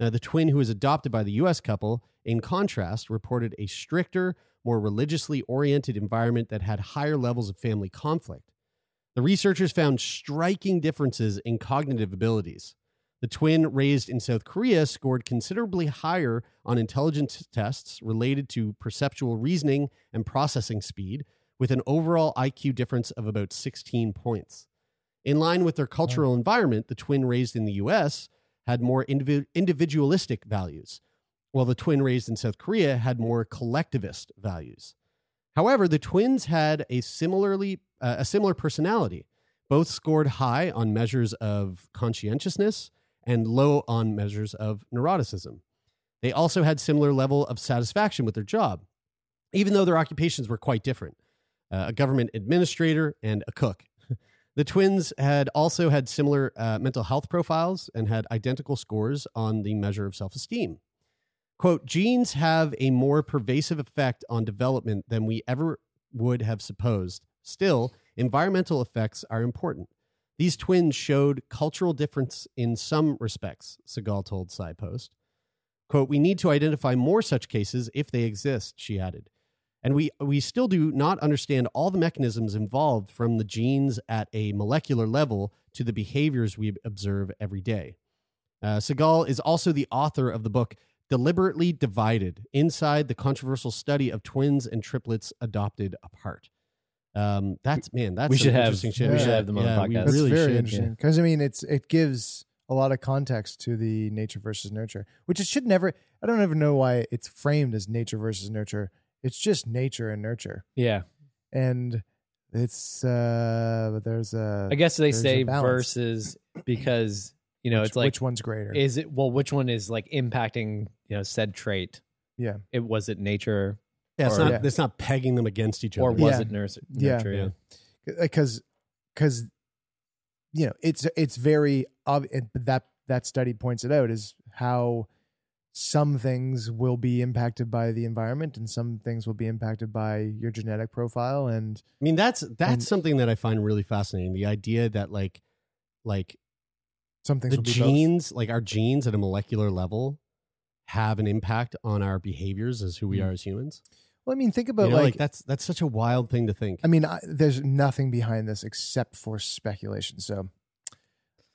Uh, the twin who was adopted by the U.S. couple, in contrast, reported a stricter, more religiously oriented environment that had higher levels of family conflict. The researchers found striking differences in cognitive abilities. The twin raised in South Korea scored considerably higher on intelligence tests related to perceptual reasoning and processing speed, with an overall IQ difference of about 16 points. In line with their cultural environment, the twin raised in the US had more individualistic values, while the twin raised in South Korea had more collectivist values. However, the twins had a similarly uh, a similar personality. Both scored high on measures of conscientiousness and low on measures of neuroticism. They also had similar level of satisfaction with their job, even though their occupations were quite different. Uh, a government administrator and a cook. The twins had also had similar uh, mental health profiles and had identical scores on the measure of self esteem. Quote, genes have a more pervasive effect on development than we ever would have supposed. Still, environmental effects are important. These twins showed cultural difference in some respects, Segal told PsyPost. Quote, we need to identify more such cases if they exist, she added. And we, we still do not understand all the mechanisms involved from the genes at a molecular level to the behaviors we observe every day. Uh, Segal is also the author of the book Deliberately Divided Inside the Controversial Study of Twins and Triplets Adopted Apart. Um, that's, man, that's We should have- interesting shit. we should have them on the Yeah, we podcast. That's really very should. interesting because I mean it's it gives a lot of context to the nature versus nurture, which it should never. I don't even know why it's framed as nature versus nurture. It's just nature and nurture, Yeah. and it's uh but there's a I guess they say versus because you know Which- it's like which one's greater? Is it well? Which one is like impacting you know said trait? Yeah. It was it nature. Yeah, it's or, not, it's not pegging them against each other. or was Yeah. it nurse, Yeah. nurture? Yeah. because uh, because you know it's it's very obvious that that study points it out is how some things will be impacted by the environment and some things will be impacted by your genetic profile and I mean, that's that's And- something that I find really fascinating. The idea that like like some things the be both. genes, like our genes at a molecular level, have an impact on our behaviors as who we Mm. are as humans. well i mean think about You know, like, that's that's such a wild thing to think. i mean I, there's nothing behind this except for speculation so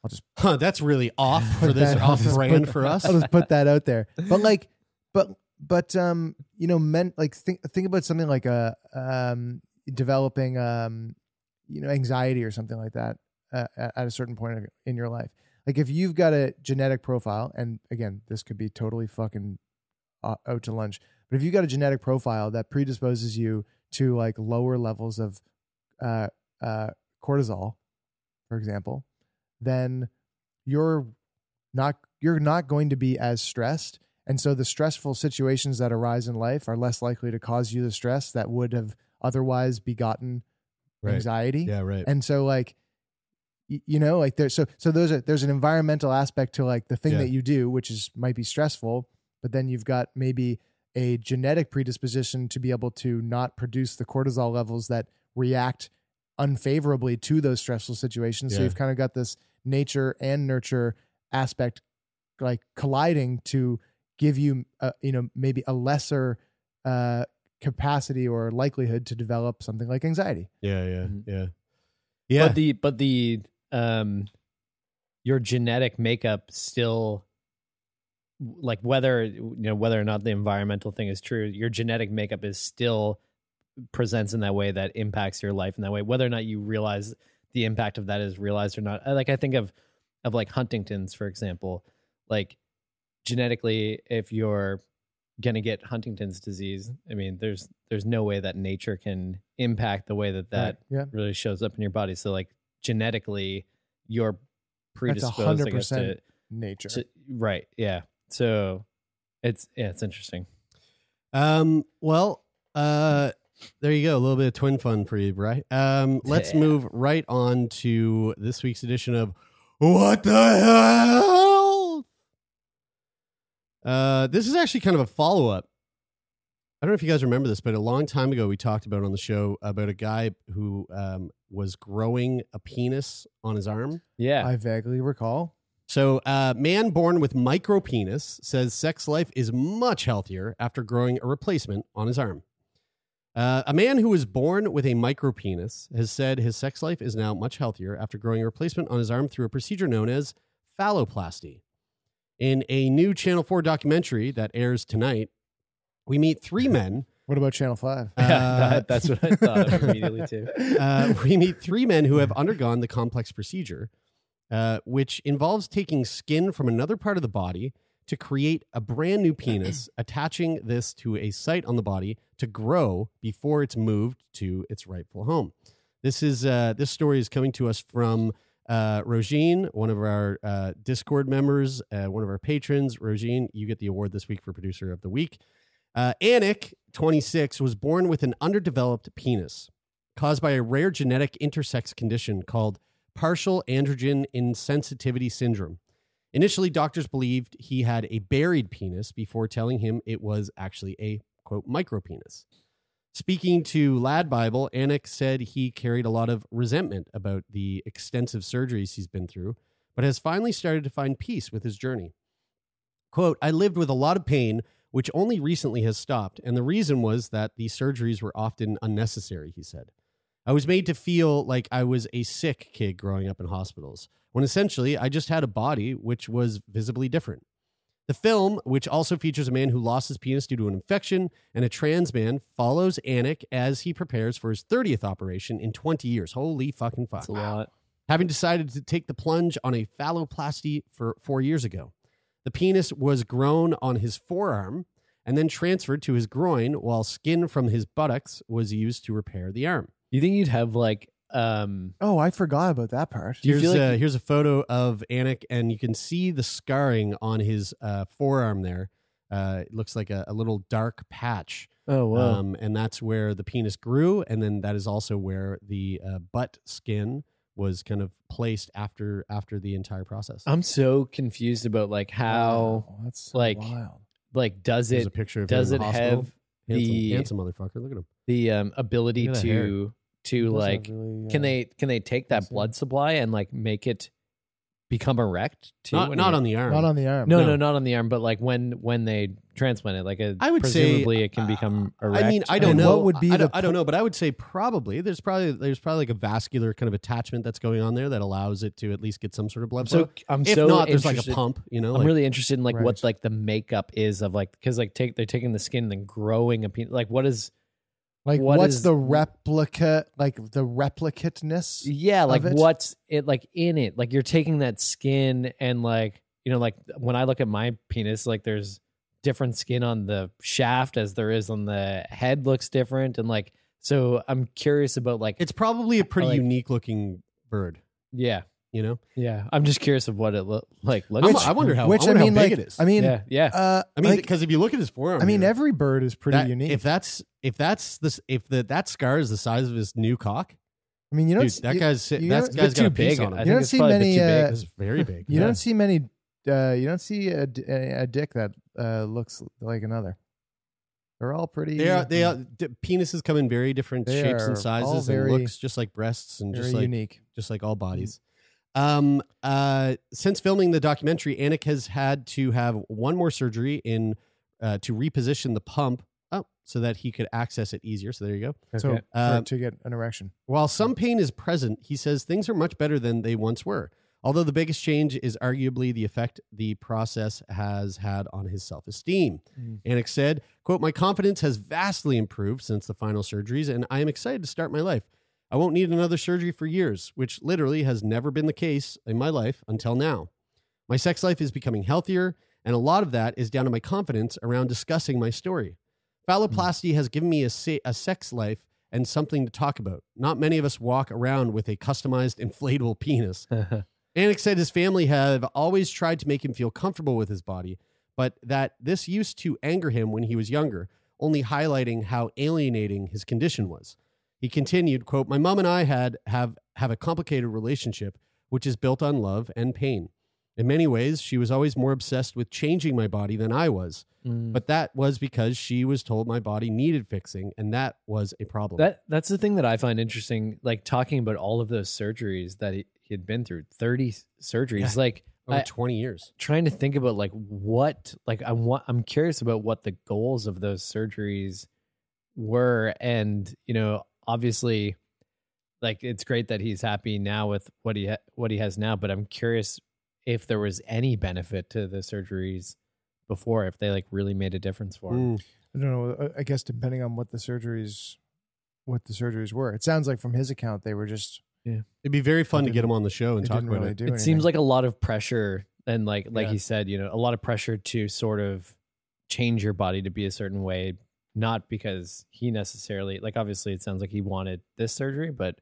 i'll just Huh, that's really off for this off brand put- for us. I'll just put that out there. But like, but but um, you know, men like think think about something like a um developing um, you know, anxiety or something like that uh, at at a certain point in your life. Like if you've got a genetic profile, and again, this could be totally fucking uh, out to lunch. But if you've got a genetic profile that predisposes you to like lower levels of uh, uh, cortisol, for example, then you're not you're not going to be as stressed and so the stressful situations that arise in life are less likely to cause you the stress that would have otherwise begotten Right. anxiety Yeah, right. and so like you know like there's so so there's a there's an environmental aspect to like the thing Yeah. that you do which is might be stressful but then you've got maybe a genetic predisposition to be able to not produce the cortisol levels that react unfavorably to those stressful situations so you've kind of got this nature and nurture aspect like colliding to give you a, you know maybe a lesser uh capacity or likelihood to develop something like anxiety yeah, yeah, Mhm. yeah, yeah. But the but the um your genetic makeup still like whether you know whether or not the environmental thing is true, your genetic makeup is still presents in that way that impacts your life in that way, whether or not you realize the impact of that is realized or not. Like I think of of like Huntington's, for example, like genetically, if you're gonna get Huntington's disease, I mean, there's there's no way that nature can impact the way that that yeah really shows up in your body. So like genetically, you're predisposed, I hundred guess, to, nature to right. Yeah. So it's yeah, it's interesting. Um, well, uh, There you go. A little bit of twin fun for you, right? Um, let's Yeah. move right on to this week's edition of What the Hell? Uh, this is actually kind of a follow up. I don't know if you guys remember this, but a long time ago we talked about on the show about a guy who um, was growing a penis on his arm. Yeah. I vaguely recall. So, uh, man born with micro penis says sex life is much healthier after growing a replacement on his arm. Uh, a man who was born with a micro penis has said his sex life is now much healthier after growing a replacement on his arm through a procedure known as phalloplasty. In a new Channel 4 documentary that airs tonight, we meet three men. What about Channel 5? Uh, That- that's what I thought immediately, too. Uh, we meet three men who have undergone the complex procedure, uh, which involves taking skin from another part of the body to create a brand new penis, attaching this to a site on the body to grow before it's moved to its rightful home. This is uh, this story is coming to us from uh, Rogine, one of our uh, Discord members, uh, one of our patrons. Rogine, you get the award this week for producer of the week. Uh, Anik, 26, was born with an underdeveloped penis caused by a rare genetic intersex condition called partial androgen insensitivity syndrome. Initially, doctors believed he had a buried penis before telling him it was actually a quote micropenis. Speaking to Lad Bible, Anik said he carried a lot of resentment about the extensive surgeries he's been through, but has finally started to find peace with his journey. Quote, I lived with a lot of pain, which only recently has stopped, and the reason was that the surgeries were often unnecessary, he said. I was made to feel like I was a sick kid growing up in hospitals, when essentially I just had a body which was visibly different. The film, which also features a man who lost his penis due to an infection and a trans man, follows Anik as he prepares for his 30th operation in 20 years. Holy fucking fuck. That's a lot. Having decided to take the plunge on a phalloplasty for four years ago. The penis was grown on his forearm and then transferred to his groin, while skin from his buttocks was used to repair the arm. You think you'd have like um Oh, I forgot about that part. Do you here's, feel like a, here's a photo of Anik, and you can see the scarring on his uh, forearm there. Uh, it looks like a, a little dark patch. Oh wow. Um, and that's where the penis grew. And then that is also where the uh, butt skin was kind of placed after after the entire process. I'm so confused about like how Wow, that's so like wild. like does There's it a picture of does it hospital. have handsome, the handsome motherfucker? Look at him. the um ability Look hair. to to like really, can uh, they can they take that blood supply and like make it become erect too? Not not on the arm. Not on the arm. no, no. no not on the arm but like when when they transplant it like a, I would say, it can become uh, erect I mean, I don't And know. what would be I, don't, the I don't know, but I would say probably there's probably there's probably like a vascular kind of attachment that's going on there that allows it to at least get some sort of blood flow. so I'm if so not, there's like a interested- pump. You know, I'm like, really interested in like what like the makeup is of like because like take they're taking the skin and then growing a penis like what is Like, what what's is- the replica? Like the replicateness? yeah like it? what's it like in it like you're taking that skin and like you know like when i look at my penis like there's different skin on the shaft as there is on the head looks different and like so i'm curious about like it's probably a pretty like- unique looking bird. yeah You know, yeah i'm just curious of what it look like looks I'm- I wonder how. Which I, I, wonder mean, how big like, it is. I mean, yeah yeah uh, I mean, like, because if you look at his forearm, I mean, here, every bird is pretty that- unique. If that's if that's this if the that scar is the size of his new cock, I mean, you don't. dude, that you, guy's you that don't- guy's It's got a too piece big on I him. think don't it's see probably a bit many, too big. uh, It's very big. You don't see many. Uh, you don't see a, d- a- a dick that uh, looks like another. They're all pretty. They are. They are. d- Penises come in very different They shapes are and all sizes very- and looks, just like breasts and very just like unique. just like all bodies. Um. Uh. Since filming the documentary, Anik has had to have one more surgery in uh, to reposition the pump. Oh, so that he could access it easier. So there you go. So Okay. for- Um, to get an erection, While some pain is present, he says things are much better than they once were. Although the biggest change is arguably the effect the process has had on his self esteem. Mm. Anik said, quote, My confidence has vastly improved since the final surgeries, and I am excited to start my life. I won't need another surgery for years, which literally has never been the case in my life until now. My sex life is becoming healthier, and a lot of that is down to my confidence around discussing my story. Hmm. Phalloplasty has given me a, se- a sex life and something to talk about. Not many of us walk around with a customized inflatable penis. Anik said his family have always tried to make him feel comfortable with his body, but that this used to anger him when he was younger, only highlighting how alienating his condition was. He continued, quote, My mom and I had have have a complicated relationship which is built on love and pain. In many ways, she was always more obsessed with changing my body than I was. Mm. But that was because she was told my body needed fixing, and that was a problem. That that's the thing that I find interesting. Like talking about all of those surgeries that he, he had been through, thirty surgeries. Yeah. Like over I- 20 years. trying to think about like what like I want I'm curious about what the goals of those surgeries were and you know obviously like it's great that he's happy now with what he ha- what he has now but I'm curious if there was any benefit to the surgeries before if they like really made a difference for him. Mm. I don't know. I- I guess depending on what the surgeries, what the surgeries were, it sounds like from his account they were just. Yeah it'd be very fun to get him on the show and talk about really it. it anything. seems like a lot of pressure and like like Yeah. he said you know a lot of pressure to sort of change your body to be a certain way not because he necessarily like obviously it sounds like he wanted this surgery but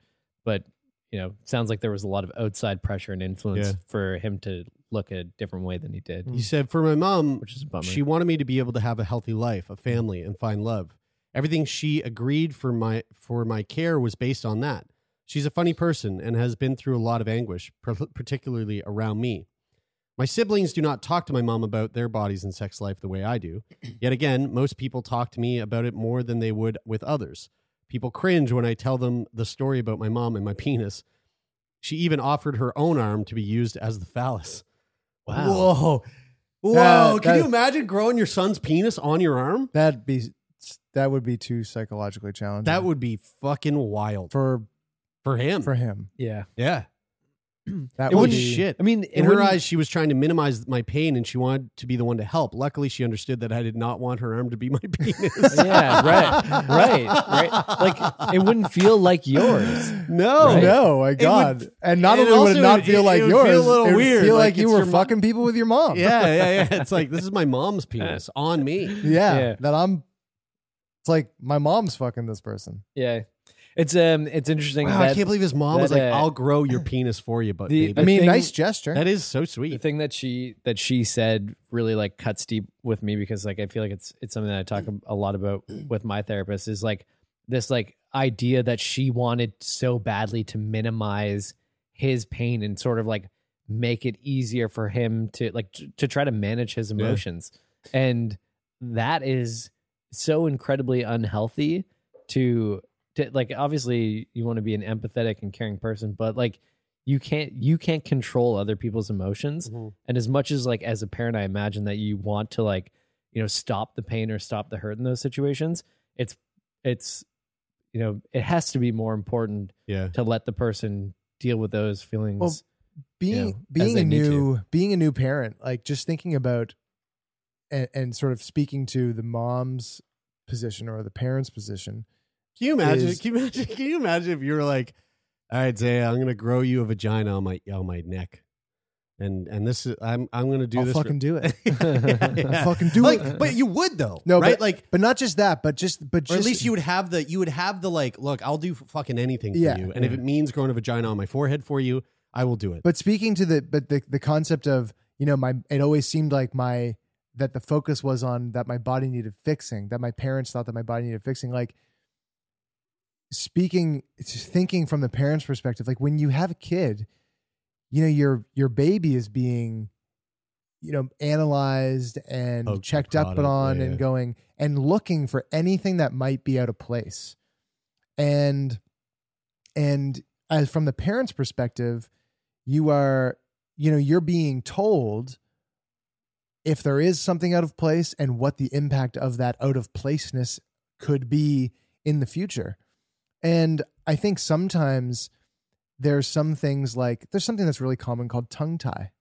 but you know sounds like there was a lot of outside pressure and influence Yeah. for him to look a different way than he did He said, For my mom, which is a bummer she wanted me to be able to have a healthy life, a family, and find love. Everything she agreed for my for my care was based on that. She's a funny person and has been through a lot of anguish, particularly around me. My siblings do not talk to my mom about their bodies and sex life the way I do. Yet again, most people talk to me about it more than they would with others. People cringe when I tell them the story about my mom and my penis. She even offered her own arm to be used as the phallus. wow Whoa. Whoa. That- Can that- you imagine growing your son's penis on your arm? That'd be that would be too psychologically challenging. That would be fucking wild for for him. for him. yeah yeah. That It would wouldn't be shit. i mean In her eyes, she was trying to minimize my pain and she wanted to be the one to help. Luckily, she understood that I did not want her arm to be my penis. yeah right right right like it wouldn't feel like yours no. Right. No, my God! would- and not only would also it not it- feel it like would yours, feel a little it would weird, feel like like, you were your mo- fucking people with your mom. Yeah, yeah, yeah. It's like, this is my mom's penis on me. yeah, Yeah. That I'm. It's like my mom's fucking this person. yeah it's um it's interesting Wow, that I can't believe his mom was like, uh, I'll grow your penis for you, but the- baby. I mean, thing- nice gesture. that is so sweet. the thing that she that she said really like cuts deep with me because like I feel like it's it's something that I talk a lot about with my therapist is like this like idea that she wanted so badly to minimize his pain and sort of like make it easier for him to like t- to try to manage his emotions and that is so incredibly unhealthy to to like obviously you want to be an empathetic and caring person but like you can't you can't control other people's emotions Mhm. and as much as like as a parent i imagine that you want to like you know stop the pain or stop the hurt in those situations it's it's you know it has to be more important Yeah. to let the person deal with those feelings Well, being you know, being a new being a new parent, like just thinking about and, and sort of speaking to the mom's position or the parent's position. Can you imagine? is- can you imagine? Can you imagine if you were like, "All right, Zaya, I'm going to grow you a vagina on my on my neck, and and this is I'm I'm going to do I'll this." fucking do it. Yeah. I'll fucking do like, it. But you would though, No, right? but like, but not just that, but just but or just at least you would have the you would have the like, look, I'll do fucking anything for Yeah. you, and if it means growing a vagina on my forehead for you, I will do it. But speaking to the but the the concept of you know my it always seemed like my that the focus was on that my body needed fixing that my parents thought that my body needed fixing like speaking thinking from the parents perspective like when you have a kid you know your your baby is being you know analyzed and Oh, checked up prodded, on yeah, and going and looking for anything that might be out of place. And and as from the parents perspective you are you know you're being told if there is something out of place and what the impact of that out of placeness could be in the future and i think sometimes there's some things like there's something that's really common called tongue tie.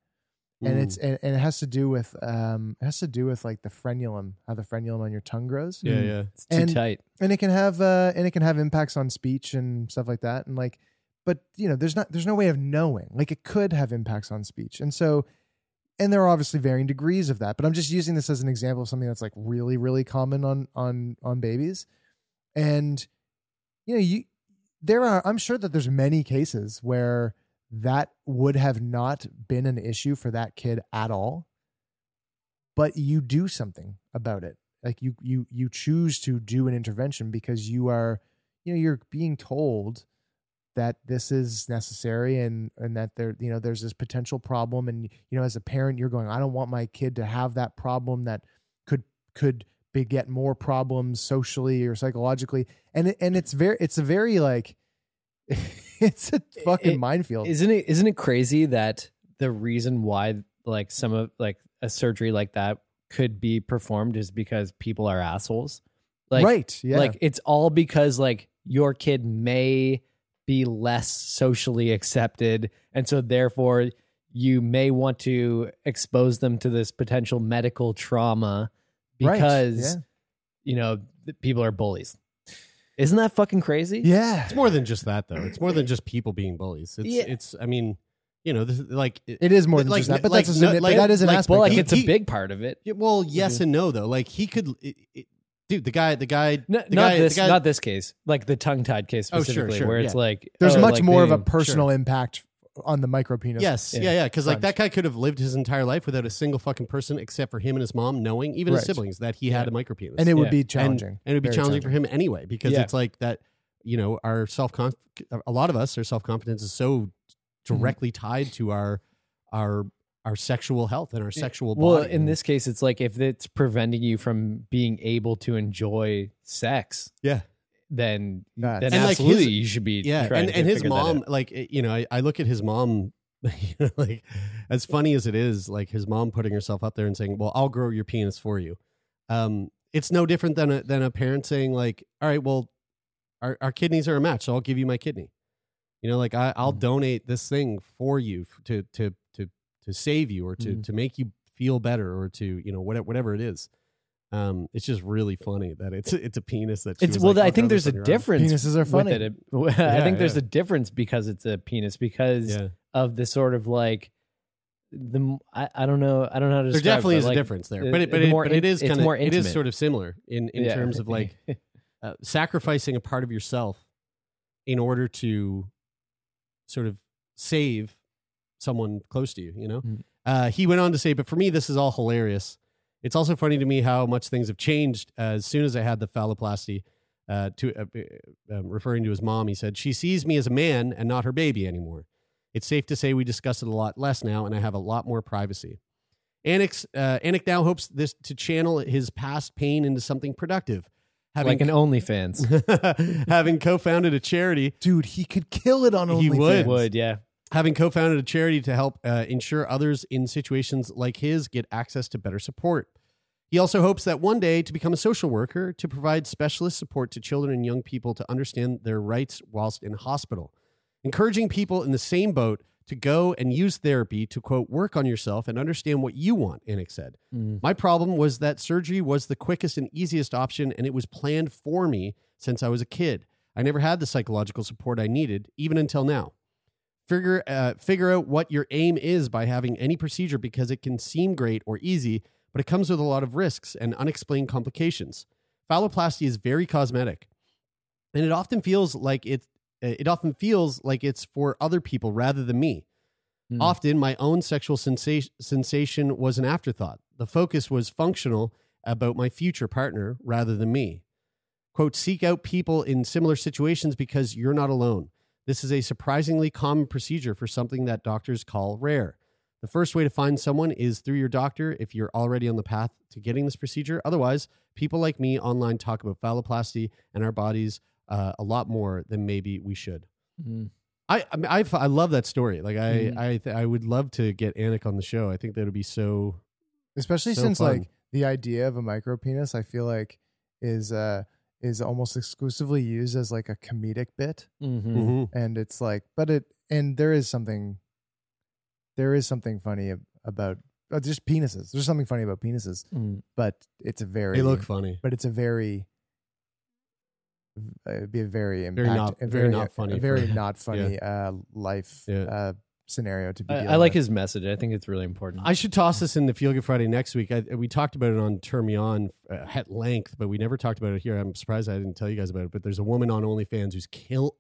And Mm. it's and, and it has to do with um it has to do with like the frenulum how the frenulum on your tongue grows. Yeah, yeah. it's too and- tight. and it can have uh and it can have impacts on speech and stuff like that. And like but you know there's not there's no way of knowing. Like it could have impacts on speech. And so and there are obviously varying degrees of that but i'm just using this as an example of something that's like really really common on on on babies. And you know you there are i'm sure that there's many cases where that would have not been an issue for that kid at all. But you do something about it. Like you you you choose to do an intervention because you are you know you're being told that this is necessary and and that there you know there's this potential problem. And you know as a parent you're going I don't want my kid to have that problem that could could beget more problems socially or psychologically. And it, and it's very it's a very like it's a fucking It- minefield. Isn't it isn't it crazy that the reason why like some of like a surgery like that could be performed is because people are assholes? Like right yeah. like it's all because like your kid may be less socially accepted and so therefore you may want to expose them to this potential medical trauma Right, because yeah. you know th- people are bullies. Isn't that fucking crazy? yeah It's more than just that, though. It's more than just people being bullies. It's, Yeah. it's. I mean, you know, this is like it is more than like- just that but like- that's a, no, like- that is an like- aspect Well, like of He- it's a he- big part of it. Yeah, well, yes Mm-hmm. and no, though. Like he could, it, it, dude. The guy, the guy, No, the not guy, this, the guy, not this case. Like the tongue-tied case Oh, sure, specifically, sure, where it's like there's oh, much like more of a personal impact on the micro penis Yes, Yeah. yeah, yeah. Because like that guy could have lived his entire life without a single fucking person except for him and his mom knowing, even his Right. siblings, that he had a micropenis. and it would Yeah. be challenging and it would be Very challenging, for him anyway because Yeah. it's like that. You know, our self con a lot of us, our self confidence is so Mm-hmm. directly tied to our our our sexual health and our sexual body. Well, in this case, it's like if it's preventing you from being able to enjoy sex, yeah, then That's- then And, like, absolutely his- you should be yeah, and, and his mom, like you know, I, I look at his mom, you know, like as funny as it is, like his mom putting herself up there and saying, "Well, I'll grow your penis for you." Um, it's no different than a than a parent saying, like, "All right, well, our our kidneys are a match, so I'll give you my kidney." You know, like I, I'll Mm-hmm. donate this thing for you to to to to save you or to Mhm. to make you feel better or to you know whatever whatever it is. Um, it's just really funny that it's it's a penis that she It's was well, like, I think there's a on your difference. Penises are funny. With it. I Yeah, think there's yeah. a difference because it's a penis because Yeah. of the sort of like the I, I don't know I don't know how to describe it. there describe definitely is like, a difference there, but it, but it, more but it in- is it's kind of more it is sort of similar in in Yeah. terms of like uh, sacrificing a part of yourself in order to sort of save someone close to you. You know, Mm. uh, he went on to say, but for me, this is all hilarious. It's also funny to me how much things have changed as soon as I had the phalloplasty. Uh, to uh, uh, um, referring to his mom, he said she sees me as a man and not her baby anymore. It's safe to say we discuss it a lot less now, and I have a lot more privacy. Anik, uh, Anik now hopes this to channel his past pain into something productive. like an OnlyFans having co-founded a charity, dude he could kill it on He OnlyFans. would. would yeah having co-founded a charity to help uh, ensure others in situations like his get access to better support. He also hopes that one day to become a social worker to provide specialist support to children and young people to understand their rights whilst in hospital. Encouraging people in the same boat to go and use therapy to quote work on yourself and understand what you want, Anik said. Mm. My problem was that surgery was the quickest and easiest option, and it was planned for me since I was a kid. I never had the psychological support I needed, even until now. Figure, uh, figure out what your aim is by having any procedure because it can seem great or easy, but it comes with a lot of risks and unexplained complications. Phalloplasty is very cosmetic, and it often feels like it. It often feels like it's for other people rather than me. Hmm. Often, my own sexual sensation, sensation was an afterthought. The focus was functional about my future partner rather than me. Quote, seek out people in similar situations because you're not alone. This is a surprisingly common procedure for something that doctors call rare. The first way to find someone is through your doctor if you're already on the path to getting this procedure. Otherwise, people like me online talk about phalloplasty and our bodies uh, a lot more than maybe we should. Mm. I I, mean, I, I love that story. Like I Mhm. I th- I would love to get Anik on the show. I think that would be so. especially So since fun. like the idea of a micro penis i feel like is uh is almost exclusively used as like a comedic bit Mhm. Mhm. and it's like but it and there is something there is something funny about uh, just penises there's something funny about penises Mm. but it's a very They look funny. but it's a very uh, it'd be a very impact, Very not- a very not funny a for- very not funny uh life Yeah. uh scenario to be I, I like with. his message. I think it's really important. I should toss this in the Feel Good Friday next week. I, we talked about it on Turn Me On uh, at length, but we never talked about it here. I'm surprised I didn't tell you guys about it. But there's a woman on OnlyFans who's kill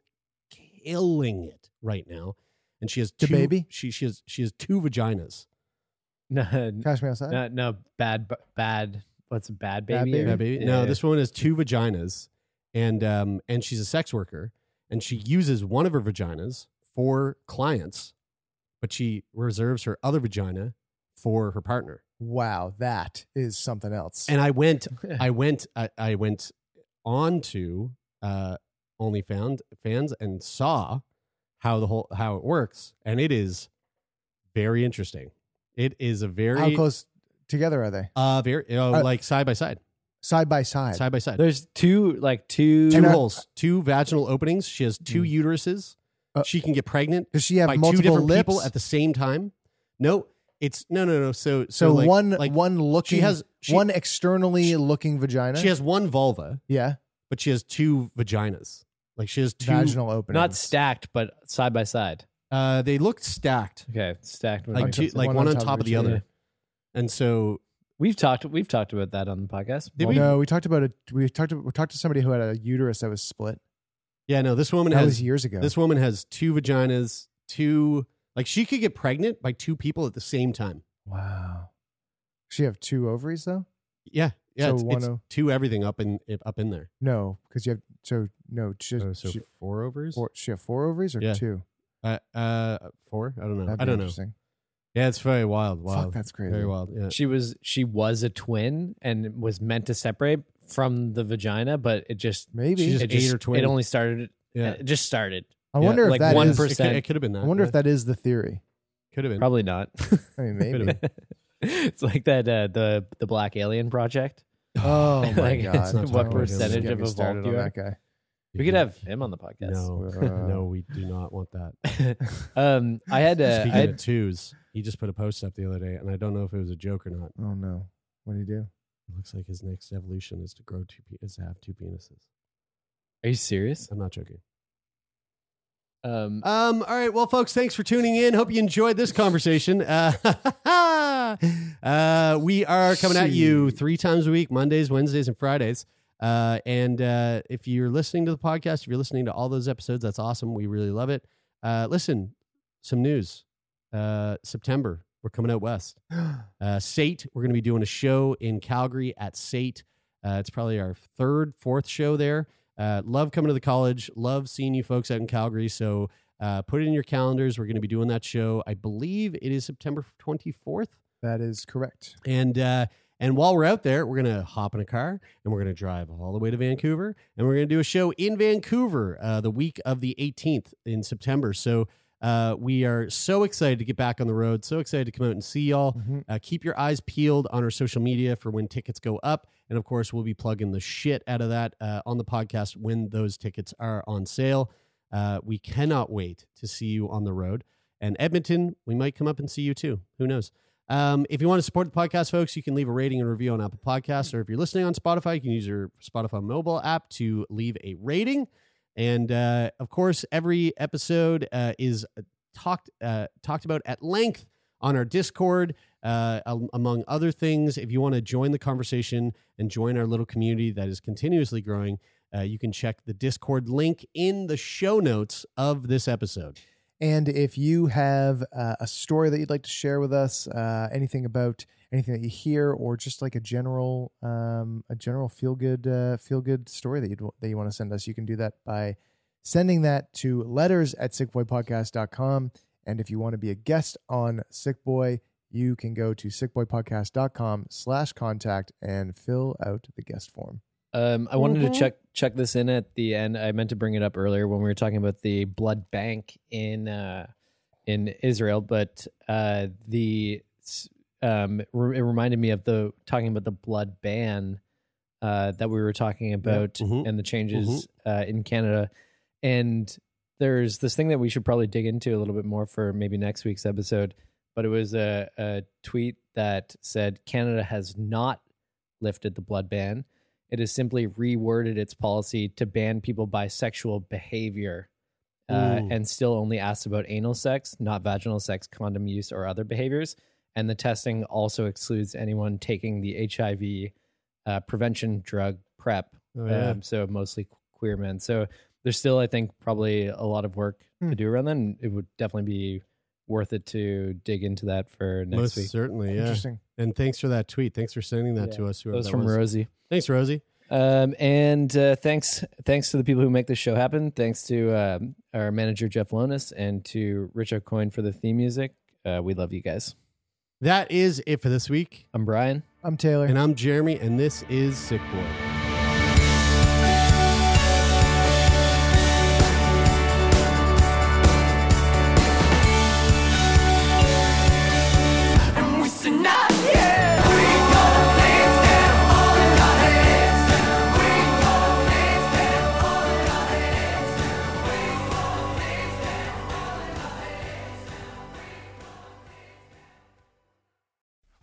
killing it right now, and she has The two, baby? She she has she has two vaginas. no, Cash me outside no, no, bad, bad what's a bad Bad baby? baby? Bad baby. No, this woman has two vaginas, and um, and she's a sex worker, and she uses one of her vaginas for clients, but she reserves her other vagina for her partner. Wow, that is something else. And I went, I went, I, I went on to uh, OnlyFans fans and saw how the whole how it works, and it is very interesting. It is a very How close together are they? uh very uh, Uh, like side by side, Side by side. side by side. There's two like two. two holes, two vaginal openings. She has two uteruses. Uh, she can get pregnant Does she have by two multiple different lips? people at the same time. No, it's no, no, no. So, so, so like, one like one looking she has she, one externally looking vagina. She has one vulva, yeah, but she has two vaginas. Like she has two. vaginal opening. not stacked, but side by side. Uh, they look stacked, Okay, stacked. would like make two, sense. like one, on top, of the each other. other. And so, We've talked. We've talked about that on the podcast. Did Well, we? No, we talked about it. We talked. We talked to somebody who had a uterus that was split. Yeah, no, this woman That has was years ago. this woman has two vaginas, two like she could get pregnant by two people at the same time. wow. She have two ovaries though? Yeah, yeah, So it's, one it's o- two everything up in up in there. No, because you have so no. She, Oh, so she, four ovaries. four, she have four ovaries or Yeah. two? Uh, uh, four. I don't know. That'd I don't know. Yeah, it's very wild. Wild. Fuck, that's crazy. Very wild. Yeah. She was she was a twin and was meant to separate from the vagina, but it just Maybe. She just it ate just her twin. it only started. Yeah. It just started. I Yeah, wonder if like that one is- percent. It could, it could have been that. I wonder yeah. if that is the theory. could have been. Probably not. I mean, maybe. Could've it's like that uh, the the Black Alien Project. Oh my Like, god! Let's not talk what about him. percentage Get of me started evolved on you that guy? We could have him on the podcast. No, Uh, no, we do not want that. um, I had uh, I Speaking had of twos, he just put a post up the other day, and I don't know if it was a joke or not. Oh no! What do you do? It looks like his next evolution is to grow two, pe- is to have two penises. Are you serious? I'm not joking. Um, Um, all right. Well, folks, thanks for tuning in. Hope you enjoyed this conversation. Uh, uh, we are coming at you three times a week Mondays, Wednesdays, and Fridays. Uh, and uh, if you're listening to the podcast, if you're listening to all those episodes, that's awesome. We really love it. Uh, listen, some news. Uh, September, we're coming out west. Uh, SAIT, we're going to be doing a show in Calgary at SAIT. Uh, it's probably our third, fourth show there. Uh, love coming to the college. Love seeing you folks out in Calgary. So uh, put it in your calendars. We're going to be doing that show. I believe it is September 24th. That is correct. And uh, and while we're out there, we're gonna hop in a car and we're gonna drive all the way to Vancouver, and we're gonna do a show in Vancouver uh, the week of the 18th in September. So uh, we are so excited to get back on the road. So excited to come out and see y'all. Mhm. Uh, keep your eyes peeled on our social media for when tickets go up, and of course, we'll be plugging the shit out of that uh, on the podcast when those tickets are on sale. Uh, we cannot wait to see you on the road. And Edmonton, we might come up and see you too. Who knows? Um, if you want to support the podcast, folks, you can leave a rating and review on Apple Podcasts, or if you're listening on Spotify, you can use your Spotify mobile app to leave a rating. And uh, of course, every episode uh, is talked uh, talked about at length on our Discord, uh, among other things. If you want to join the conversation and join our little community that is continuously growing, uh, you can check the Discord link in the show notes of this episode. And if you have uh, a story that you'd like to share with us, uh, anything about anything that you hear, or just like a general um, a general feel good uh, feel good story that you that you want to send us, you can do that by sending that to letters at sickboypodcast.com. And if you want to be a guest on Sick Boy, you can go to sickboypodcast.com slash contact and fill out the guest form. Um, I wanted Mhm. to check check this in at the end. I meant to bring it up earlier when we were talking about the blood bank in uh, in Israel, but uh, the um, re- it reminded me of the talking about the blood ban uh, that we were talking about Mhm. and the changes uh, in Canada. And there's this thing that we should probably dig into a little bit more for maybe next week's episode. But it was a, a tweet that said Canada has not lifted the blood ban. It has simply reworded its policy to ban people by sexual behavior uh, and still only asks about anal sex, not vaginal sex, condom use, or other behaviors. And the testing also excludes anyone taking the HIV uh, prevention drug PrEP. Oh, yeah. um, so mostly queer men. So there's still, I think, probably a lot of work Hmm. to do around that. And it would definitely be worth it to dig into that for next Most week. certainly, yeah. Interesting. And thanks for that tweet. Thanks for sending that Yeah. to us. That was that from was. Rosie. Thanks, Rosie. Um, and uh, thanks, thanks to the people who make this show happen. Thanks to um, our manager Jeff Lonis and to Rich Aucoin for the theme music. Uh, we love you guys. That is it for this week. I'm Brian. I'm Taylor. And I'm Jeremy, and this is Sick Boy.